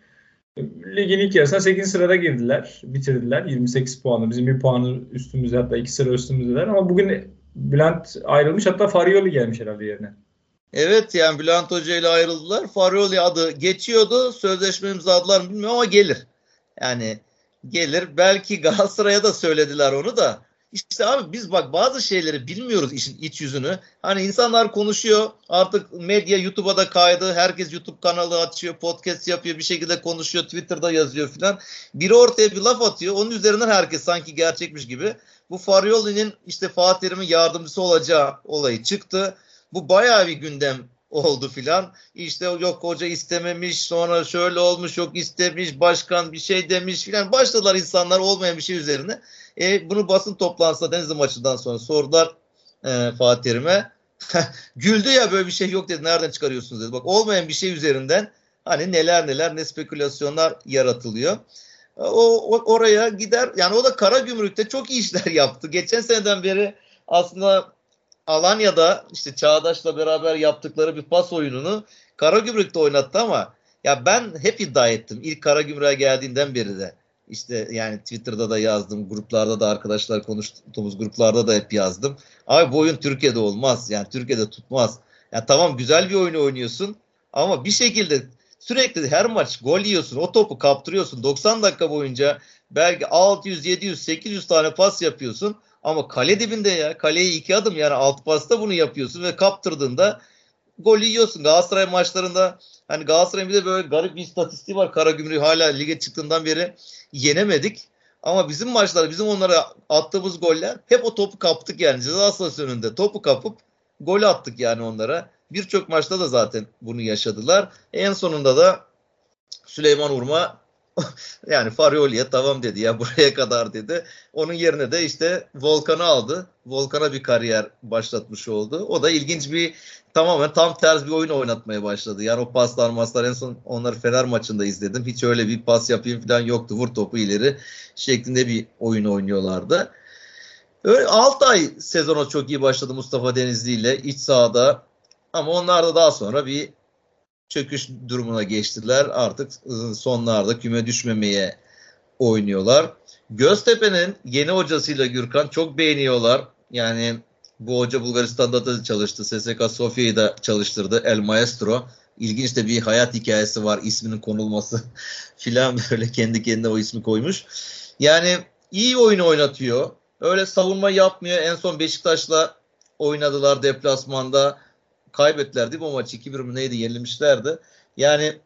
ligin ilk yarısına 8. sırada girdiler. Bitirdiler 28 puanı. Bizim bir puanı üstümüzde hatta 2 sıra üstümüzdeler ama bugün Bülent ayrılmış hatta Farioli gelmiş herhalde yerine. Evet yani Bülent Hoca ile ayrıldılar. Farioli adı geçiyordu. Sözleşme imzaladılar mı bilmiyorum ama gelir. Yani gelir. Belki Galatasaray'a da söylediler onu da. İşte abi biz bak bazı şeyleri bilmiyoruz işin iç yüzünü. Hani insanlar konuşuyor. Artık medya YouTube'a da kaydı. Herkes YouTube kanalı açıyor, podcast yapıyor, bir şekilde konuşuyor, Twitter'da yazıyor filan. Biri ortaya bir laf atıyor. Onun üzerinden herkes sanki gerçekmiş gibi. Bu Farioli'nin işte Fatih Terim'in yardımcısı olacağı olayı çıktı. Bu bayağı bir gündem oldu filan. İşte yok hoca istememiş sonra şöyle olmuş yok istemiş başkan bir şey demiş filan. Başladılar insanlar olmayan bir şey üzerine. E, bunu basın toplantısında Denizli maçından sonra sordular e, Fatih. Güldü ya böyle bir şey yok dedi. Nereden çıkarıyorsunuz dedi. Bak olmayan bir şey üzerinden hani neler neler ne spekülasyonlar yaratılıyor. O, o oraya gider. Yani o da kara gümrükte çok iyi işler yaptı. Geçen seneden beri aslında Alanya'da işte Çağdaş'la beraber yaptıkları bir pas oyununu Karagümrük'te oynattı ama ya ben hep iddia ettim ilk Karagümrük'e geldiğinden beri de. İşte yani Twitter'da da yazdım, gruplarda da arkadaşlar konuştuğumuz gruplarda da hep yazdım. Abi bu oyun Türkiye'de olmaz. Yani Türkiye'de tutmaz. Yani tamam güzel bir oyunu oynuyorsun ama bir şekilde sürekli her maç gol yiyorsun. O topu kaptırıyorsun. 90 dakika boyunca belki 600, 700, 800 tane pas yapıyorsun. Ama kale dibinde ya. Kaleye iki adım yani alt pasta bunu yapıyorsun ve kaptırdığında gol yiyorsun. Galatasaray maçlarında hani Galatasaray'ın bir de böyle garip bir istatistiği var. Karagümrük hala lige çıktığından beri yenemedik. Ama bizim maçlar, bizim onlara attığımız goller hep o topu kaptık yani. Ceza sahası önünde topu kapıp gol attık yani onlara. Birçok maçta da zaten bunu yaşadılar. En sonunda da Süleyman Urma yani Farioli'ye tamam dedi ya buraya kadar dedi. Onun yerine de işte Volkan'ı aldı. Volkan'a bir kariyer başlatmış oldu. O da ilginç bir tamamen tam ters bir oyun oynatmaya başladı. Yani o paslar maslar en son onları Fener maçında izledim. Hiç öyle bir pas yapayım falan yoktu. Vur topu ileri şeklinde bir oyun oynuyorlardı. Öyle 6 ay sezona çok iyi başladı Mustafa Denizli ile iç sahada. Ama onlar da daha sonra bir çöküş durumuna geçtiler. Artık sonlarda küme düşmemeye oynuyorlar. Göztepe'nin yeni hocasıyla Gürkan çok beğeniyorlar. Yani bu hoca Bulgaristan'da da çalıştı. SSK Sofya'yı da çalıştırdı. El Maestro. İlginç de bir hayat hikayesi var. isminin konulması filan böyle kendi kendine o ismi koymuş. Yani iyi oyun oynatıyor. Öyle savunma yapmıyor. En son Beşiktaş'la oynadılar deplasmanda kaybettiler değil mi o maçı? 2-1 mi neydi yenilmişlerdi. Yani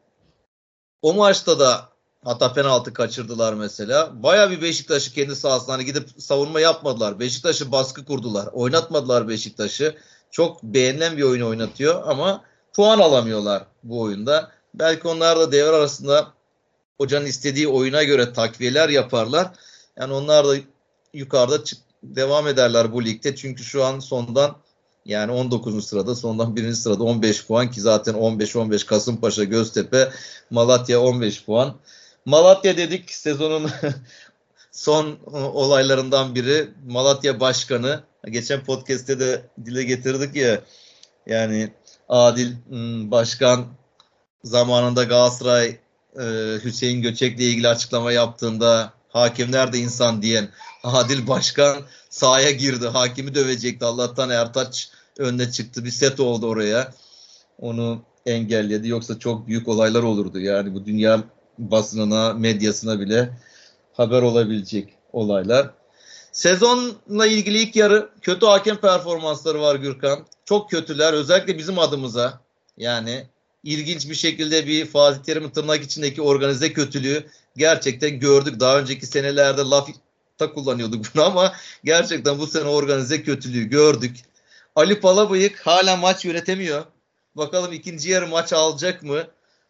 o maçta da Hatta penaltı kaçırdılar mesela. Baya bir Beşiktaş'ı kendi sahasına hani gidip savunma yapmadılar. Beşiktaş'ı baskı kurdular. Oynatmadılar Beşiktaş'ı. Çok beğenilen bir oyun oynatıyor ama puan alamıyorlar bu oyunda. Belki onlar da devre arasında hocanın istediği oyuna göre takviyeler yaparlar. Yani onlar da yukarıda çık devam ederler bu ligde. Çünkü şu an sondan yani 19. sırada sondan 1. sırada 15 puan ki zaten 15-15 Kasımpaşa, Göztepe, Malatya 15 puan. Malatya dedik sezonun son olaylarından biri. Malatya Başkanı geçen podcast'te de dile getirdik ya yani Adil hmm, Başkan zamanında Galatasaray e, Hüseyin Göçek'le ilgili açıklama yaptığında hakimler de insan diyen Adil Başkan sahaya girdi. Hakimi dövecekti. Allah'tan Ertaç önüne çıktı. Bir set oldu oraya. Onu engelledi. Yoksa çok büyük olaylar olurdu. Yani bu dünya basınına, medyasına bile haber olabilecek olaylar. Sezonla ilgili ilk yarı kötü hakem performansları var Gürkan. Çok kötüler. Özellikle bizim adımıza. Yani ilginç bir şekilde bir Fatih Terim'in tırnak içindeki organize kötülüğü gerçekten gördük. Daha önceki senelerde lafta kullanıyorduk bunu ama gerçekten bu sene organize kötülüğü gördük. Ali Palabıyık hala maç yönetemiyor. Bakalım ikinci yarı maç alacak mı?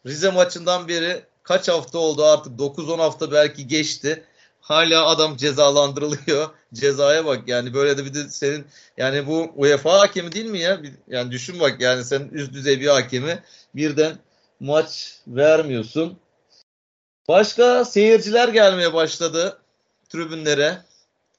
Rize maçından beri kaç hafta oldu artık 9-10 hafta belki geçti. Hala adam cezalandırılıyor. Cezaya bak yani böyle de bir de senin yani bu UEFA hakemi değil mi ya? Yani düşün bak yani sen üst düzey bir hakemi birden maç vermiyorsun. Başka seyirciler gelmeye başladı tribünlere.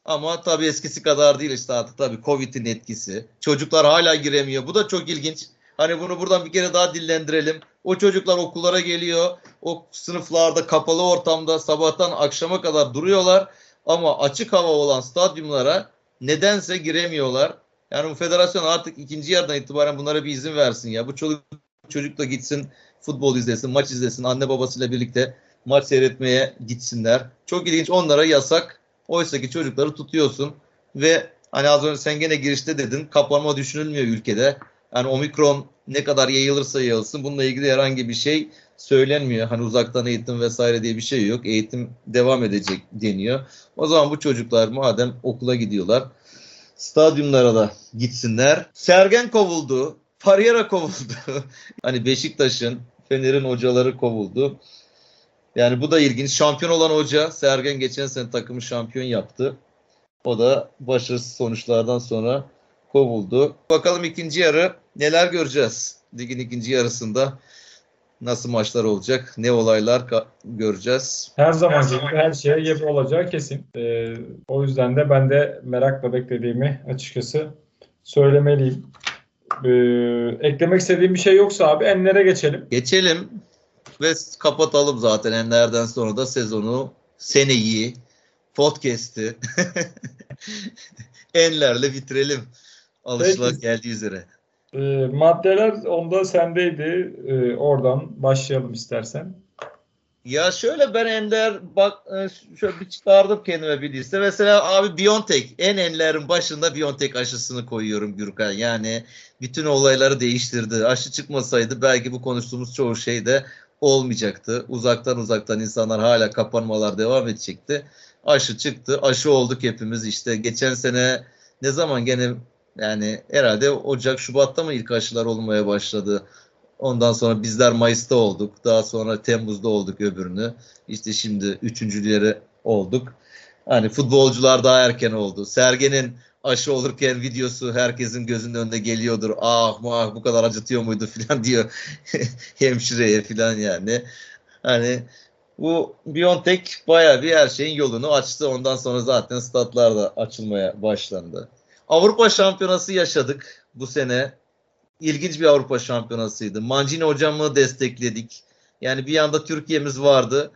Ama tabii eskisi kadar değil işte artık tabii Covid'in etkisi. Çocuklar hala giremiyor. Bu da çok ilginç. Hani bunu buradan bir kere daha dillendirelim. O çocuklar okullara geliyor. O sınıflarda kapalı ortamda sabahtan akşama kadar duruyorlar. Ama açık hava olan stadyumlara nedense giremiyorlar. Yani bu federasyon artık ikinci yarıdan itibaren bunlara bir izin versin ya. Bu çocuk çocuk da gitsin futbol izlesin, maç izlesin, anne babasıyla birlikte maç seyretmeye gitsinler. Çok ilginç onlara yasak. Oysa ki çocukları tutuyorsun ve hani az önce sen gene girişte dedin kapanma düşünülmüyor ülkede. Yani omikron ne kadar yayılırsa yayılsın bununla ilgili herhangi bir şey söylenmiyor. Hani uzaktan eğitim vesaire diye bir şey yok. Eğitim devam edecek deniyor. O zaman bu çocuklar madem okula gidiyorlar stadyumlara da gitsinler. Sergen kovuldu. Pariera kovuldu. hani Beşiktaş'ın, Fener'in hocaları kovuldu. Yani bu da ilginç. Şampiyon olan hoca Sergen geçen sene takımı şampiyon yaptı. O da başarısız sonuçlardan sonra kovuldu. Bakalım ikinci yarı neler göreceğiz? Ligin ikinci yarısında nasıl maçlar olacak? Ne olaylar göreceğiz? Her zaman gibi her şeye gebe olacağı kesin. Ee, o yüzden de ben de merakla beklediğimi açıkçası söylemeliyim. Ee, eklemek istediğim bir şey yoksa abi enlere geçelim. Geçelim ve kapatalım zaten enlerden sonra da sezonu, seneyi, podcast'i enlerle bitirelim. Alışılan geldiği üzere. E, maddeler onda sendeydi. E, oradan başlayalım istersen. Ya şöyle ben Ender bak e, şöyle bir çıkardım kendime bir liste. Mesela abi Biontech en enlerin başında Biontech aşısını koyuyorum Gürkan. Yani bütün olayları değiştirdi. Aşı çıkmasaydı belki bu konuştuğumuz çoğu şey de olmayacaktı. Uzaktan uzaktan insanlar hala kapanmalar devam edecekti. Aşı çıktı. Aşı olduk hepimiz işte. Geçen sene ne zaman gene yani herhalde Ocak, Şubat'ta mı ilk aşılar olmaya başladı? Ondan sonra bizler Mayıs'ta olduk. Daha sonra Temmuz'da olduk öbürünü. İşte şimdi üçüncüleri olduk. Hani futbolcular daha erken oldu. Sergen'in aşı olurken videosu herkesin gözünün önünde geliyordur. Ah mah bu kadar acıtıyor muydu filan diyor hemşireye filan yani. Hani bu Biontech baya bir her şeyin yolunu açtı. Ondan sonra zaten statlar da açılmaya başlandı. Avrupa Şampiyonası yaşadık bu sene. İlginç bir Avrupa Şampiyonasıydı. Mancini hocamı destekledik. Yani bir yanda Türkiye'miz vardı.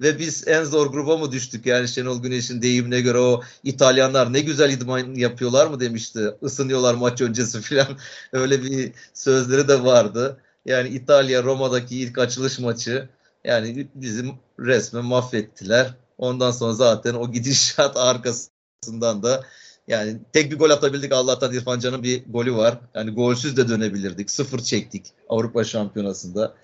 Ve biz en zor gruba mı düştük yani Şenol Güneş'in deyimine göre o İtalyanlar ne güzel idman yapıyorlar mı demişti. Isınıyorlar maç öncesi falan öyle bir sözleri de vardı. Yani İtalya Roma'daki ilk açılış maçı yani bizim resmen mahvettiler. Ondan sonra zaten o gidişat arkasından da yani tek bir gol atabildik Allah'tan İrfan Can'ın bir golü var. Yani golsüz de dönebilirdik. Sıfır çektik Avrupa Şampiyonası'nda.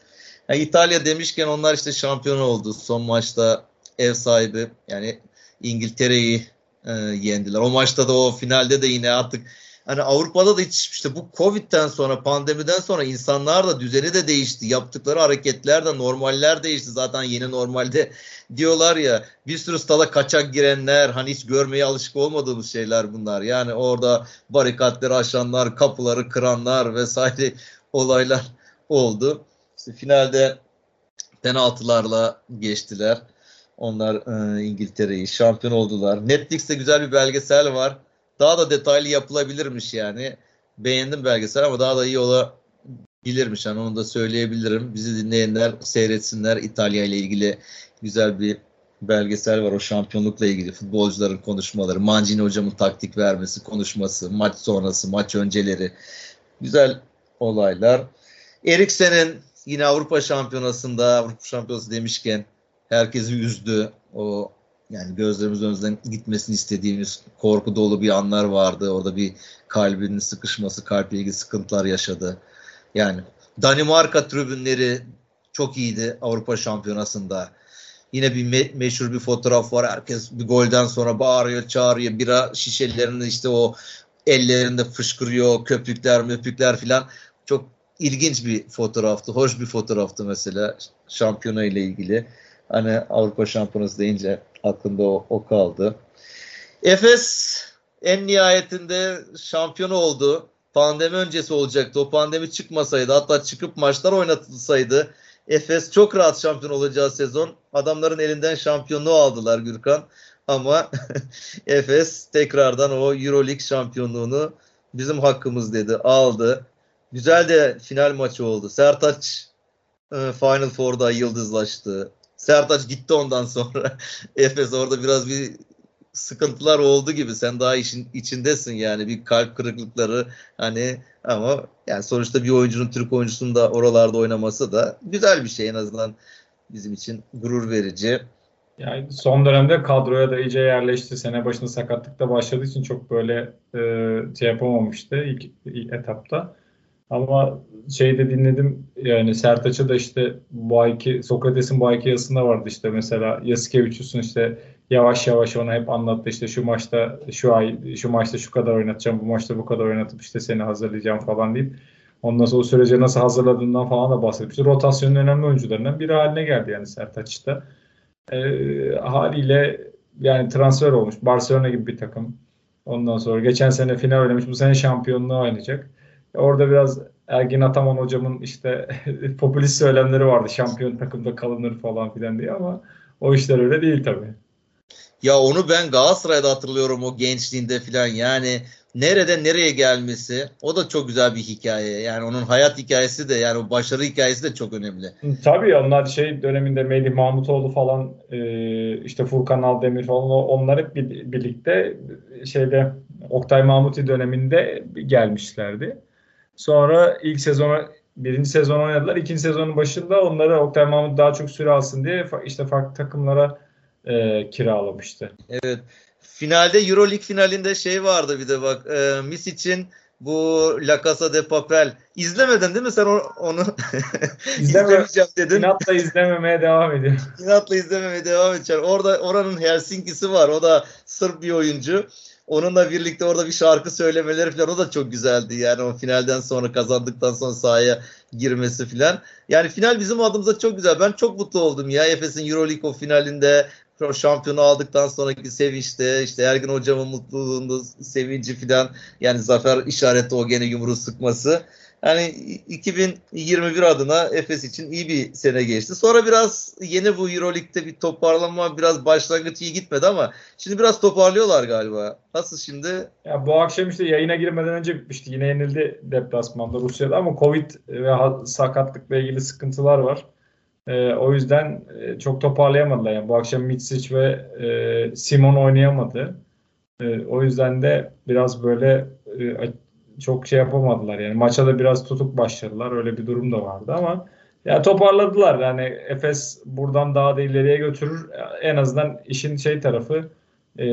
Yani İtalya demişken onlar işte şampiyon oldu. Son maçta ev sahibi yani İngiltere'yi e, yendiler. O maçta da o finalde de yine artık hani Avrupa'da da hiç işte bu Covid'den sonra pandemiden sonra insanlar da düzeni de değişti. Yaptıkları hareketler de normaller değişti. Zaten yeni normalde diyorlar ya bir sürü stada kaçak girenler hani hiç görmeye alışık olmadığımız şeyler bunlar. Yani orada barikatları aşanlar, kapıları kıranlar vesaire olaylar oldu. Finalde penaltılarla geçtiler. Onlar e, İngiltere'yi şampiyon oldular. Netflix'te güzel bir belgesel var. Daha da detaylı yapılabilirmiş yani. Beğendim belgesel ama daha da iyi olabilirmiş. Yani onu da söyleyebilirim. Bizi dinleyenler seyretsinler. İtalya ile ilgili güzel bir belgesel var o şampiyonlukla ilgili futbolcuların konuşmaları, Mancini hocamın taktik vermesi, konuşması, maç sonrası, maç önceleri güzel olaylar. Eriksen'in yine Avrupa Şampiyonası'nda Avrupa Şampiyonası demişken herkesi üzdü. O yani gözlerimiz önünden gitmesini istediğimiz korku dolu bir anlar vardı. Orada bir kalbinin sıkışması, kalple ilgili sıkıntılar yaşadı. Yani Danimarka tribünleri çok iyiydi Avrupa Şampiyonası'nda. Yine bir me- meşhur bir fotoğraf var. Herkes bir golden sonra bağırıyor, çağırıyor. Bira şişelerini işte o ellerinde fışkırıyor, köpükler, möpükler filan. Çok ilginç bir fotoğraftı. Hoş bir fotoğraftı mesela şampiyona ile ilgili. Hani Avrupa Şampiyonası deyince aklımda o, o kaldı. Efes en nihayetinde şampiyon oldu. Pandemi öncesi olacaktı. O pandemi çıkmasaydı hatta çıkıp maçlar oynatılsaydı Efes çok rahat şampiyon olacağı sezon. Adamların elinden şampiyonluğu aldılar Gürkan. Ama Efes tekrardan o Euroleague şampiyonluğunu bizim hakkımız dedi. Aldı. Güzel de final maçı oldu. Sertaç e, Final Four'da yıldızlaştı. Sertaç gitti ondan sonra. Efes orada biraz bir sıkıntılar oldu gibi. Sen daha işin içindesin yani bir kalp kırıklıkları hani ama yani sonuçta bir oyuncunun Türk oyuncusunun da oralarda oynaması da güzel bir şey en azından bizim için gurur verici. Yani son dönemde kadroya da iyice yerleşti. Sene başında sakatlıkta başladığı için çok böyle e, şey yapamamıştı ilk, ilk etapta. Ama şeyde dinledim yani Sertaç'ı da işte bu ayki Sokrates'in bu ayki yazısında vardı işte mesela Yasikevicius'un işte yavaş yavaş ona hep anlattı işte şu maçta şu ay şu maçta şu kadar oynatacağım bu maçta bu kadar oynatıp işte seni hazırlayacağım falan deyip ondan sonra o sürece nasıl hazırladığından falan da bahsetmişti. Rotasyonun önemli oyuncularından biri haline geldi yani Sertaç da. E, haliyle yani transfer olmuş. Barcelona gibi bir takım. Ondan sonra geçen sene final oynamış. Bu sene şampiyonluğu oynayacak. Orada biraz Ergin Ataman hocamın işte popülist söylemleri vardı. Şampiyon takımda kalınır falan filan diye ama o işler öyle değil tabii. Ya onu ben Galatasaray'da hatırlıyorum o gençliğinde filan. Yani nereden nereye gelmesi o da çok güzel bir hikaye. Yani onun hayat hikayesi de yani o başarı hikayesi de çok önemli. Tabii onlar şey döneminde Melih Mahmutoğlu falan işte Furkan Aldemir falan onlar hep birlikte şeyde Oktay Mahmuti döneminde gelmişlerdi. Sonra ilk sezonu birinci sezon oynadılar. İkinci sezonun başında onları Oktay Mahmut daha çok süre alsın diye işte farklı takımlara e, kiralamıştı. Evet. Finalde Euroleague finalinde şey vardı bir de bak e, Mis için bu La Casa de Papel. İzlemedin değil mi sen onu? İzlemeyeceğim dedin. İnatla izlememeye devam ediyor. İnatla izlememeye devam edeceğim. Orada oranın Helsinki'si var. O da Sırp bir oyuncu. Onunla birlikte orada bir şarkı söylemeleri falan o da çok güzeldi. Yani o finalden sonra kazandıktan sonra sahaya girmesi falan. Yani final bizim adımıza çok güzel. Ben çok mutlu oldum ya Efes'in Euroleague o finalinde şampiyonu aldıktan sonraki sevinçte işte Ergin hocamın mutluluğunda sevinci falan yani zafer işareti o gene yumruğu sıkması. Yani 2021 adına Efes için iyi bir sene geçti. Sonra biraz yeni bu Euroleague'de bir toparlanma biraz başlangıç iyi gitmedi ama şimdi biraz toparlıyorlar galiba. Nasıl şimdi? Ya bu akşam işte yayına girmeden önce bitmişti. Yine yenildi deplasmanda Rusya'da ama Covid ve sakatlıkla ilgili sıkıntılar var. E, o yüzden e, çok toparlayamadılar. Yani bu akşam Mitsic ve e, Simon oynayamadı. E, o yüzden de biraz böyle e, çok şey yapamadılar. Yani maça da biraz tutuk başladılar. Öyle bir durum da vardı ama ya toparladılar. Yani Efes buradan daha da ileriye götürür. En azından işin şey tarafı e,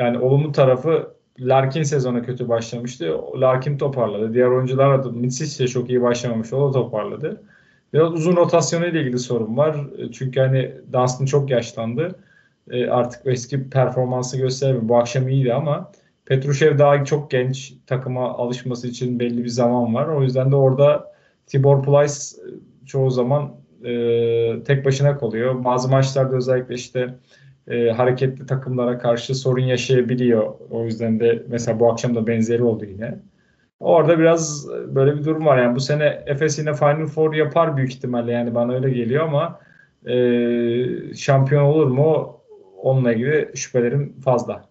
yani olumlu tarafı Larkin sezonu kötü başlamıştı. Larkin toparladı. Diğer oyuncular da Mitsic de çok iyi başlamamış. O da toparladı. Biraz uzun rotasyonu ile ilgili sorun var. Çünkü hani Dunstan çok yaşlandı. E, artık eski performansı gösteremiyor. Bu akşam iyiydi ama Petrushev daha çok genç takıma alışması için belli bir zaman var. O yüzden de orada Tibor Plyce çoğu zaman e, tek başına kalıyor. Bazı maçlarda özellikle işte e, hareketli takımlara karşı sorun yaşayabiliyor. O yüzden de mesela bu akşam da benzeri oldu yine. Orada biraz böyle bir durum var. Yani bu sene Efes yine Final Four yapar büyük ihtimalle. Yani bana öyle geliyor ama e, şampiyon olur mu? Onunla ilgili şüphelerim fazla.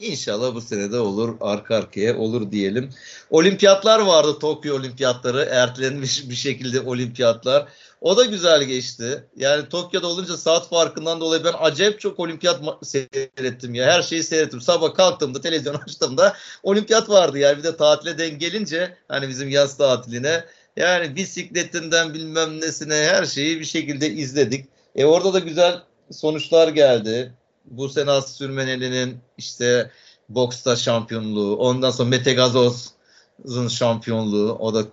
İnşallah bu sene de olur. Arka arkaya olur diyelim. Olimpiyatlar vardı. Tokyo olimpiyatları. Ertelenmiş bir şekilde olimpiyatlar. O da güzel geçti. Yani Tokyo'da olunca saat farkından dolayı ben acayip çok olimpiyat seyrettim ya. Her şeyi seyrettim. Sabah kalktığımda televizyon açtığımda olimpiyat vardı. Yani bir de tatile denk gelince hani bizim yaz tatiline yani bisikletinden bilmem nesine her şeyi bir şekilde izledik. E orada da güzel sonuçlar geldi. Bu sene Sürmeneli'nin işte boksta şampiyonluğu. Ondan sonra Mete Gazoz'un şampiyonluğu. O da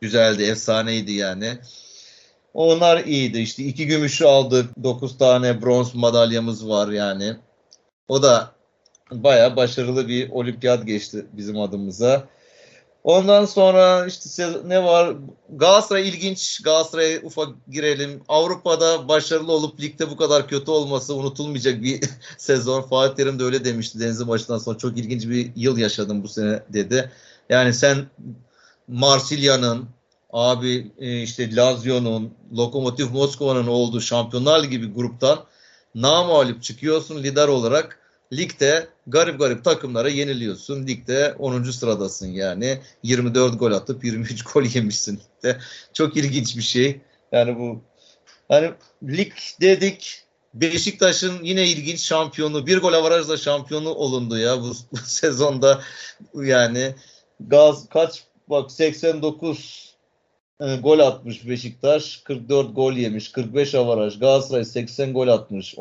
güzeldi, efsaneydi yani. Onlar iyiydi. İşte iki gümüşü aldık. Dokuz tane bronz madalyamız var yani. O da baya başarılı bir olimpiyat geçti bizim adımıza. Ondan sonra işte ne var? Galatasaray ilginç. Galatasaray'a ufak girelim. Avrupa'da başarılı olup ligde bu kadar kötü olması unutulmayacak bir sezon. Fatih Terim de öyle demişti Denizli maçından sonra. Çok ilginç bir yıl yaşadım bu sene dedi. Yani sen Marsilya'nın, abi e, işte Lazio'nun, Lokomotiv Moskova'nın olduğu Şampiyonlar Ligi bir gruptan namalip çıkıyorsun lider olarak. Ligde garip garip takımlara yeniliyorsun. Ligde 10. sıradasın yani. 24 gol atıp 23 gol yemişsin ligde. Çok ilginç bir şey. Yani bu hani lig dedik Beşiktaş'ın yine ilginç şampiyonu. Bir gol avarajla şampiyonu olundu ya bu, bu sezonda. Yani Gaz kaç bak 89 e, gol atmış Beşiktaş. 44 gol yemiş. 45 avaraj. Galatasaray 80 gol atmış.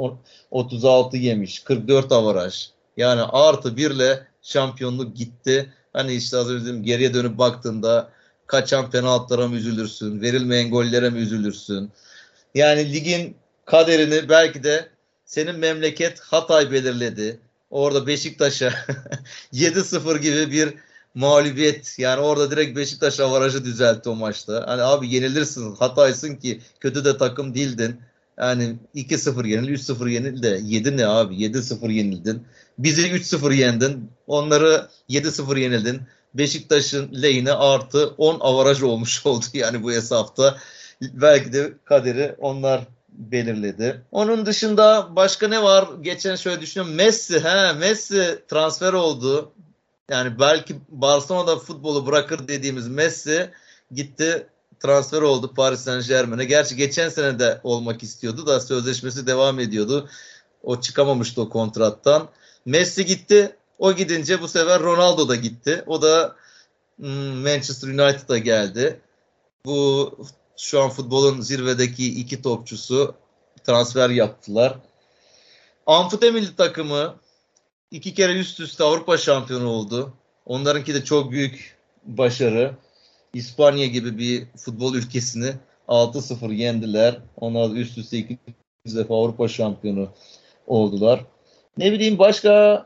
36 yemiş. 44 avaraj. Yani artı birle şampiyonluk gitti. Hani işte az önce dedim geriye dönüp baktığında kaçan penaltılara mı üzülürsün? Verilmeyen gollere mi üzülürsün? Yani ligin kaderini belki de senin memleket Hatay belirledi. Orada Beşiktaş'a 7-0 gibi bir mağlubiyet. Yani orada direkt Beşiktaş avarajı düzeltti o maçta. Hani abi yenilirsin hataysın ki kötü de takım değildin. Yani 2-0 yenil, 3-0 yenil de 7 ne abi? 7-0 yenildin. Bizi 3-0 yendin. Onları 7-0 yenildin. Beşiktaş'ın lehine artı 10 avaraj olmuş oldu yani bu hesapta. Belki de kaderi onlar belirledi. Onun dışında başka ne var? Geçen şöyle düşünüyorum. Messi, he Messi transfer oldu. Yani belki Barcelona'da futbolu bırakır dediğimiz Messi gitti transfer oldu Paris Saint Germain'e. Gerçi geçen sene de olmak istiyordu da sözleşmesi devam ediyordu. O çıkamamıştı o kontrattan. Messi gitti. O gidince bu sefer Ronaldo da gitti. O da hmm, Manchester United'a geldi. Bu şu an futbolun zirvedeki iki topçusu transfer yaptılar. Amfute milli takımı iki kere üst üste Avrupa şampiyonu oldu. Onlarınki de çok büyük başarı. İspanya gibi bir futbol ülkesini 6-0 yendiler. Onlar üst üste iki defa Avrupa şampiyonu oldular. Ne bileyim başka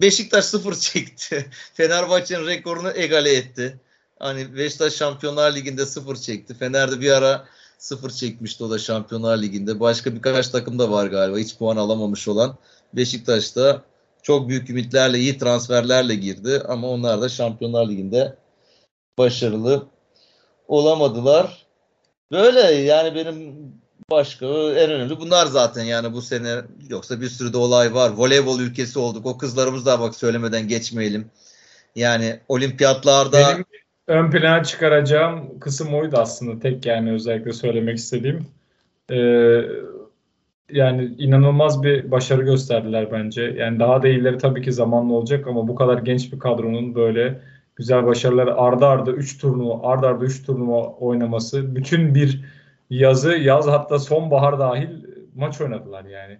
Beşiktaş 0 çekti. Fenerbahçe'nin rekorunu egale etti. Hani Beşiktaş Şampiyonlar Ligi'nde 0 çekti. Fener'de bir ara 0 çekmişti o da Şampiyonlar Ligi'nde. Başka birkaç takım da var galiba hiç puan alamamış olan. Beşiktaş da çok büyük ümitlerle, iyi transferlerle girdi ama onlar da Şampiyonlar Ligi'nde başarılı olamadılar. Böyle yani benim başka en önemli bunlar zaten yani bu sene yoksa bir sürü de olay var. Voleybol ülkesi olduk. O kızlarımız da bak söylemeden geçmeyelim. Yani olimpiyatlarda benim ön plana çıkaracağım kısım oydu aslında. Tek yani özellikle söylemek istediğim. Ee, yani inanılmaz bir başarı gösterdiler bence. Yani daha da iyileri tabii ki zamanlı olacak ama bu kadar genç bir kadronun böyle güzel başarılar arda arda 3 turnuva arda arda 3 turnuva oynaması bütün bir yazı yaz hatta sonbahar dahil maç oynadılar yani.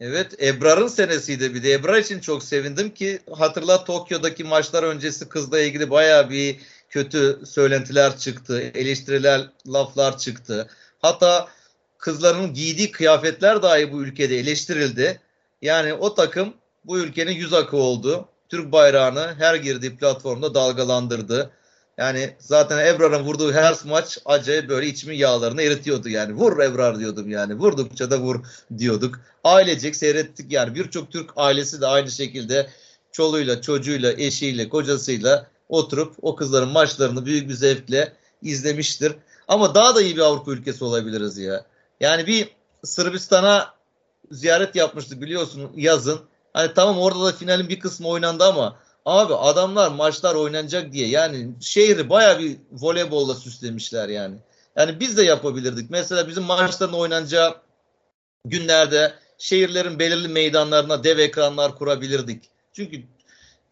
Evet Ebrar'ın senesiydi bir de Ebrar için çok sevindim ki hatırla Tokyo'daki maçlar öncesi kızla ilgili baya bir kötü söylentiler çıktı, eleştiriler, laflar çıktı. Hatta kızların giydiği kıyafetler dahi bu ülkede eleştirildi. Yani o takım bu ülkenin yüz akı oldu. Türk bayrağını her girdiği platformda dalgalandırdı. Yani zaten Ebrar'ın vurduğu her maç acayip böyle içimin yağlarını eritiyordu yani. Vur Ebrar diyordum yani. Vurdukça da vur diyorduk. Ailecek seyrettik yani. Birçok Türk ailesi de aynı şekilde çoluğuyla, çocuğuyla, eşiyle, kocasıyla oturup o kızların maçlarını büyük bir zevkle izlemiştir. Ama daha da iyi bir Avrupa ülkesi olabiliriz ya. Yani bir Sırbistan'a ziyaret yapmıştık biliyorsun yazın. Hani tamam orada da finalin bir kısmı oynandı ama abi adamlar maçlar oynanacak diye yani şehri baya bir voleybolla süslemişler yani. Yani biz de yapabilirdik. Mesela bizim maçların oynanacağı günlerde şehirlerin belirli meydanlarına dev ekranlar kurabilirdik. Çünkü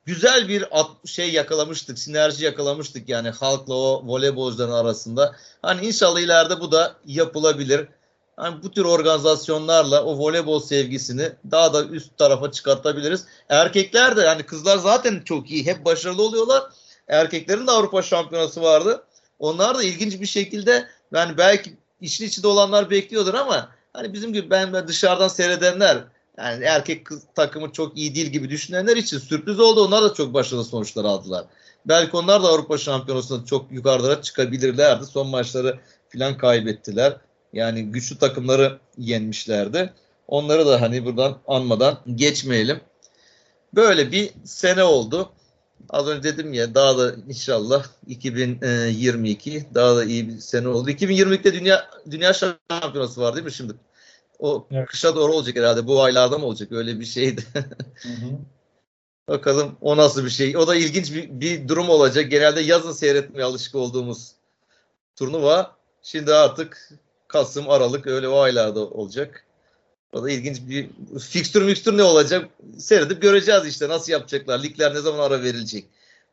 güzel bir şey yakalamıştık, sinerji yakalamıştık yani halkla o voleybolcuların arasında. Hani inşallah ileride bu da yapılabilir. Hani bu tür organizasyonlarla o voleybol sevgisini daha da üst tarafa çıkartabiliriz. Erkekler de yani kızlar zaten çok iyi, hep başarılı oluyorlar. Erkeklerin de Avrupa Şampiyonası vardı. Onlar da ilginç bir şekilde yani belki işin içinde olanlar bekliyordur ama hani bizim gibi ben dışarıdan seyredenler yani erkek kız takımı çok iyi değil gibi düşünenler için sürpriz oldu. Onlar da çok başarılı sonuçlar aldılar. Belki onlar da Avrupa Şampiyonası'nda çok yukarılara çıkabilirlerdi. Son maçları filan kaybettiler. Yani güçlü takımları yenmişlerdi. Onları da hani buradan anmadan geçmeyelim. Böyle bir sene oldu. Az önce dedim ya daha da inşallah 2022 daha da iyi bir sene oldu. 2022'de dünya dünya şampiyonası var değil mi şimdi? O evet. kışa doğru olacak herhalde. Bu aylarda mı olacak? Öyle bir şeydi. hı hı. Bakalım o nasıl bir şey. O da ilginç bir, bir durum olacak. Genelde yazın seyretmeye alışık olduğumuz turnuva. Şimdi artık Kasım, Aralık öyle o aylarda olacak. O da ilginç bir fikstür mükstür ne olacak? Seyredip göreceğiz işte nasıl yapacaklar. Ligler ne zaman ara verilecek?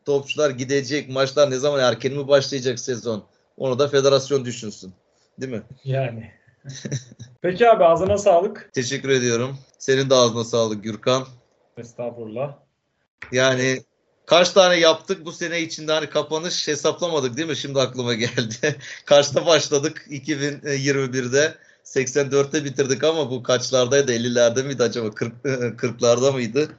Topçular gidecek, maçlar ne zaman erken mi başlayacak sezon? Onu da federasyon düşünsün. Değil mi? Yani. Peki abi ağzına sağlık. Teşekkür ediyorum. Senin de ağzına sağlık Gürkan. Estağfurullah. Yani kaç tane yaptık bu sene içinde hani kapanış hesaplamadık değil mi? Şimdi aklıma geldi. Kaçta başladık 2021'de? 84'te bitirdik ama bu kaçlardaydı? 50'lerde miydi acaba? 40 40'larda mıydı?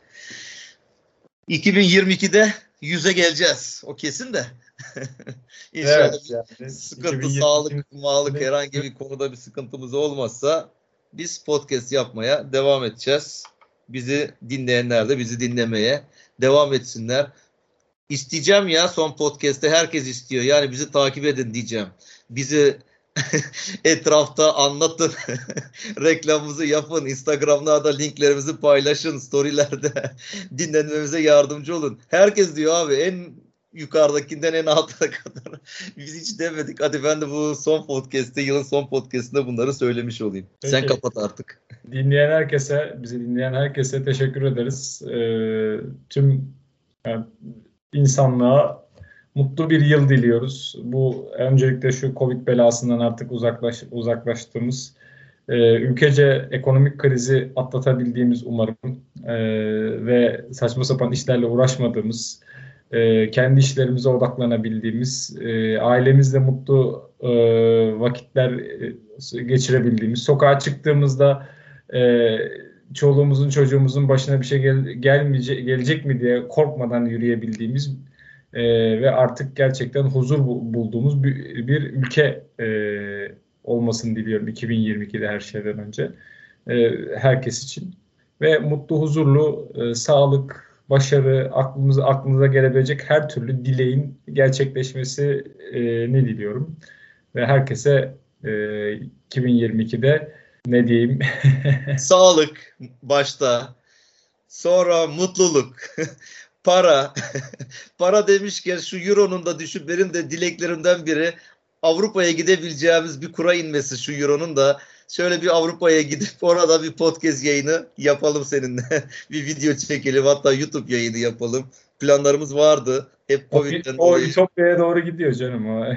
2022'de 100'e geleceğiz. O kesin de. İnşallah evet, yani. sıkıntı, sağlık, mağlık herhangi bir konuda bir sıkıntımız olmazsa biz podcast yapmaya devam edeceğiz. Bizi dinleyenler de bizi dinlemeye devam etsinler. İsteyeceğim ya son podcast'te herkes istiyor. Yani bizi takip edin diyeceğim. Bizi etrafta anlatın. Reklamımızı yapın. Instagram'da da linklerimizi paylaşın. Storylerde dinlenmemize yardımcı olun. Herkes diyor abi en yukarıdakinden en altına kadar. Biz hiç demedik. Hadi ben de bu son podcast'te, yılın son podcast'inde bunları söylemiş olayım. Peki. Sen kapat artık. Dinleyen herkese, bizi dinleyen herkese teşekkür ederiz. Ee, tüm yani, insanlığa mutlu bir yıl diliyoruz. Bu öncelikle şu Covid belasından artık uzaklaş, uzaklaştığımız, e, ülkece ekonomik krizi atlatabildiğimiz umarım e, ve saçma sapan işlerle uğraşmadığımız, e, kendi işlerimize odaklanabildiğimiz, e, ailemizle mutlu e, vakitler geçirebildiğimiz, sokağa çıktığımızda e, çoluğumuzun çocuğumuzun başına bir şey gel, gelmeyecek gelecek mi diye korkmadan yürüyebildiğimiz e, ve artık gerçekten huzur bulduğumuz bir, bir ülke e, olmasını diliyorum 2022'de her şeyden önce e, herkes için. Ve mutlu huzurlu e, sağlık başarı, aklımıza, aklınıza gelebilecek her türlü dileğin gerçekleşmesi e, diliyorum. Ve herkese e, 2022'de ne diyeyim? Sağlık başta, sonra mutluluk, para. para demişken şu Euro'nun da düşüp benim de dileklerimden biri Avrupa'ya gidebileceğimiz bir kura inmesi şu Euro'nun da şöyle bir Avrupa'ya gidip orada bir podcast yayını yapalım seninle. bir video çekelim hatta YouTube yayını yapalım. Planlarımız vardı. Hep Covid'den o, o Ütopya'ya doğru gidiyor canım o.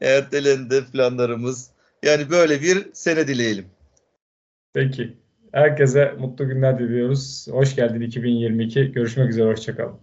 Ertelendi planlarımız. Yani böyle bir sene dileyelim. Peki. Herkese mutlu günler diliyoruz. Hoş geldin 2022. Görüşmek üzere. Hoşçakalın.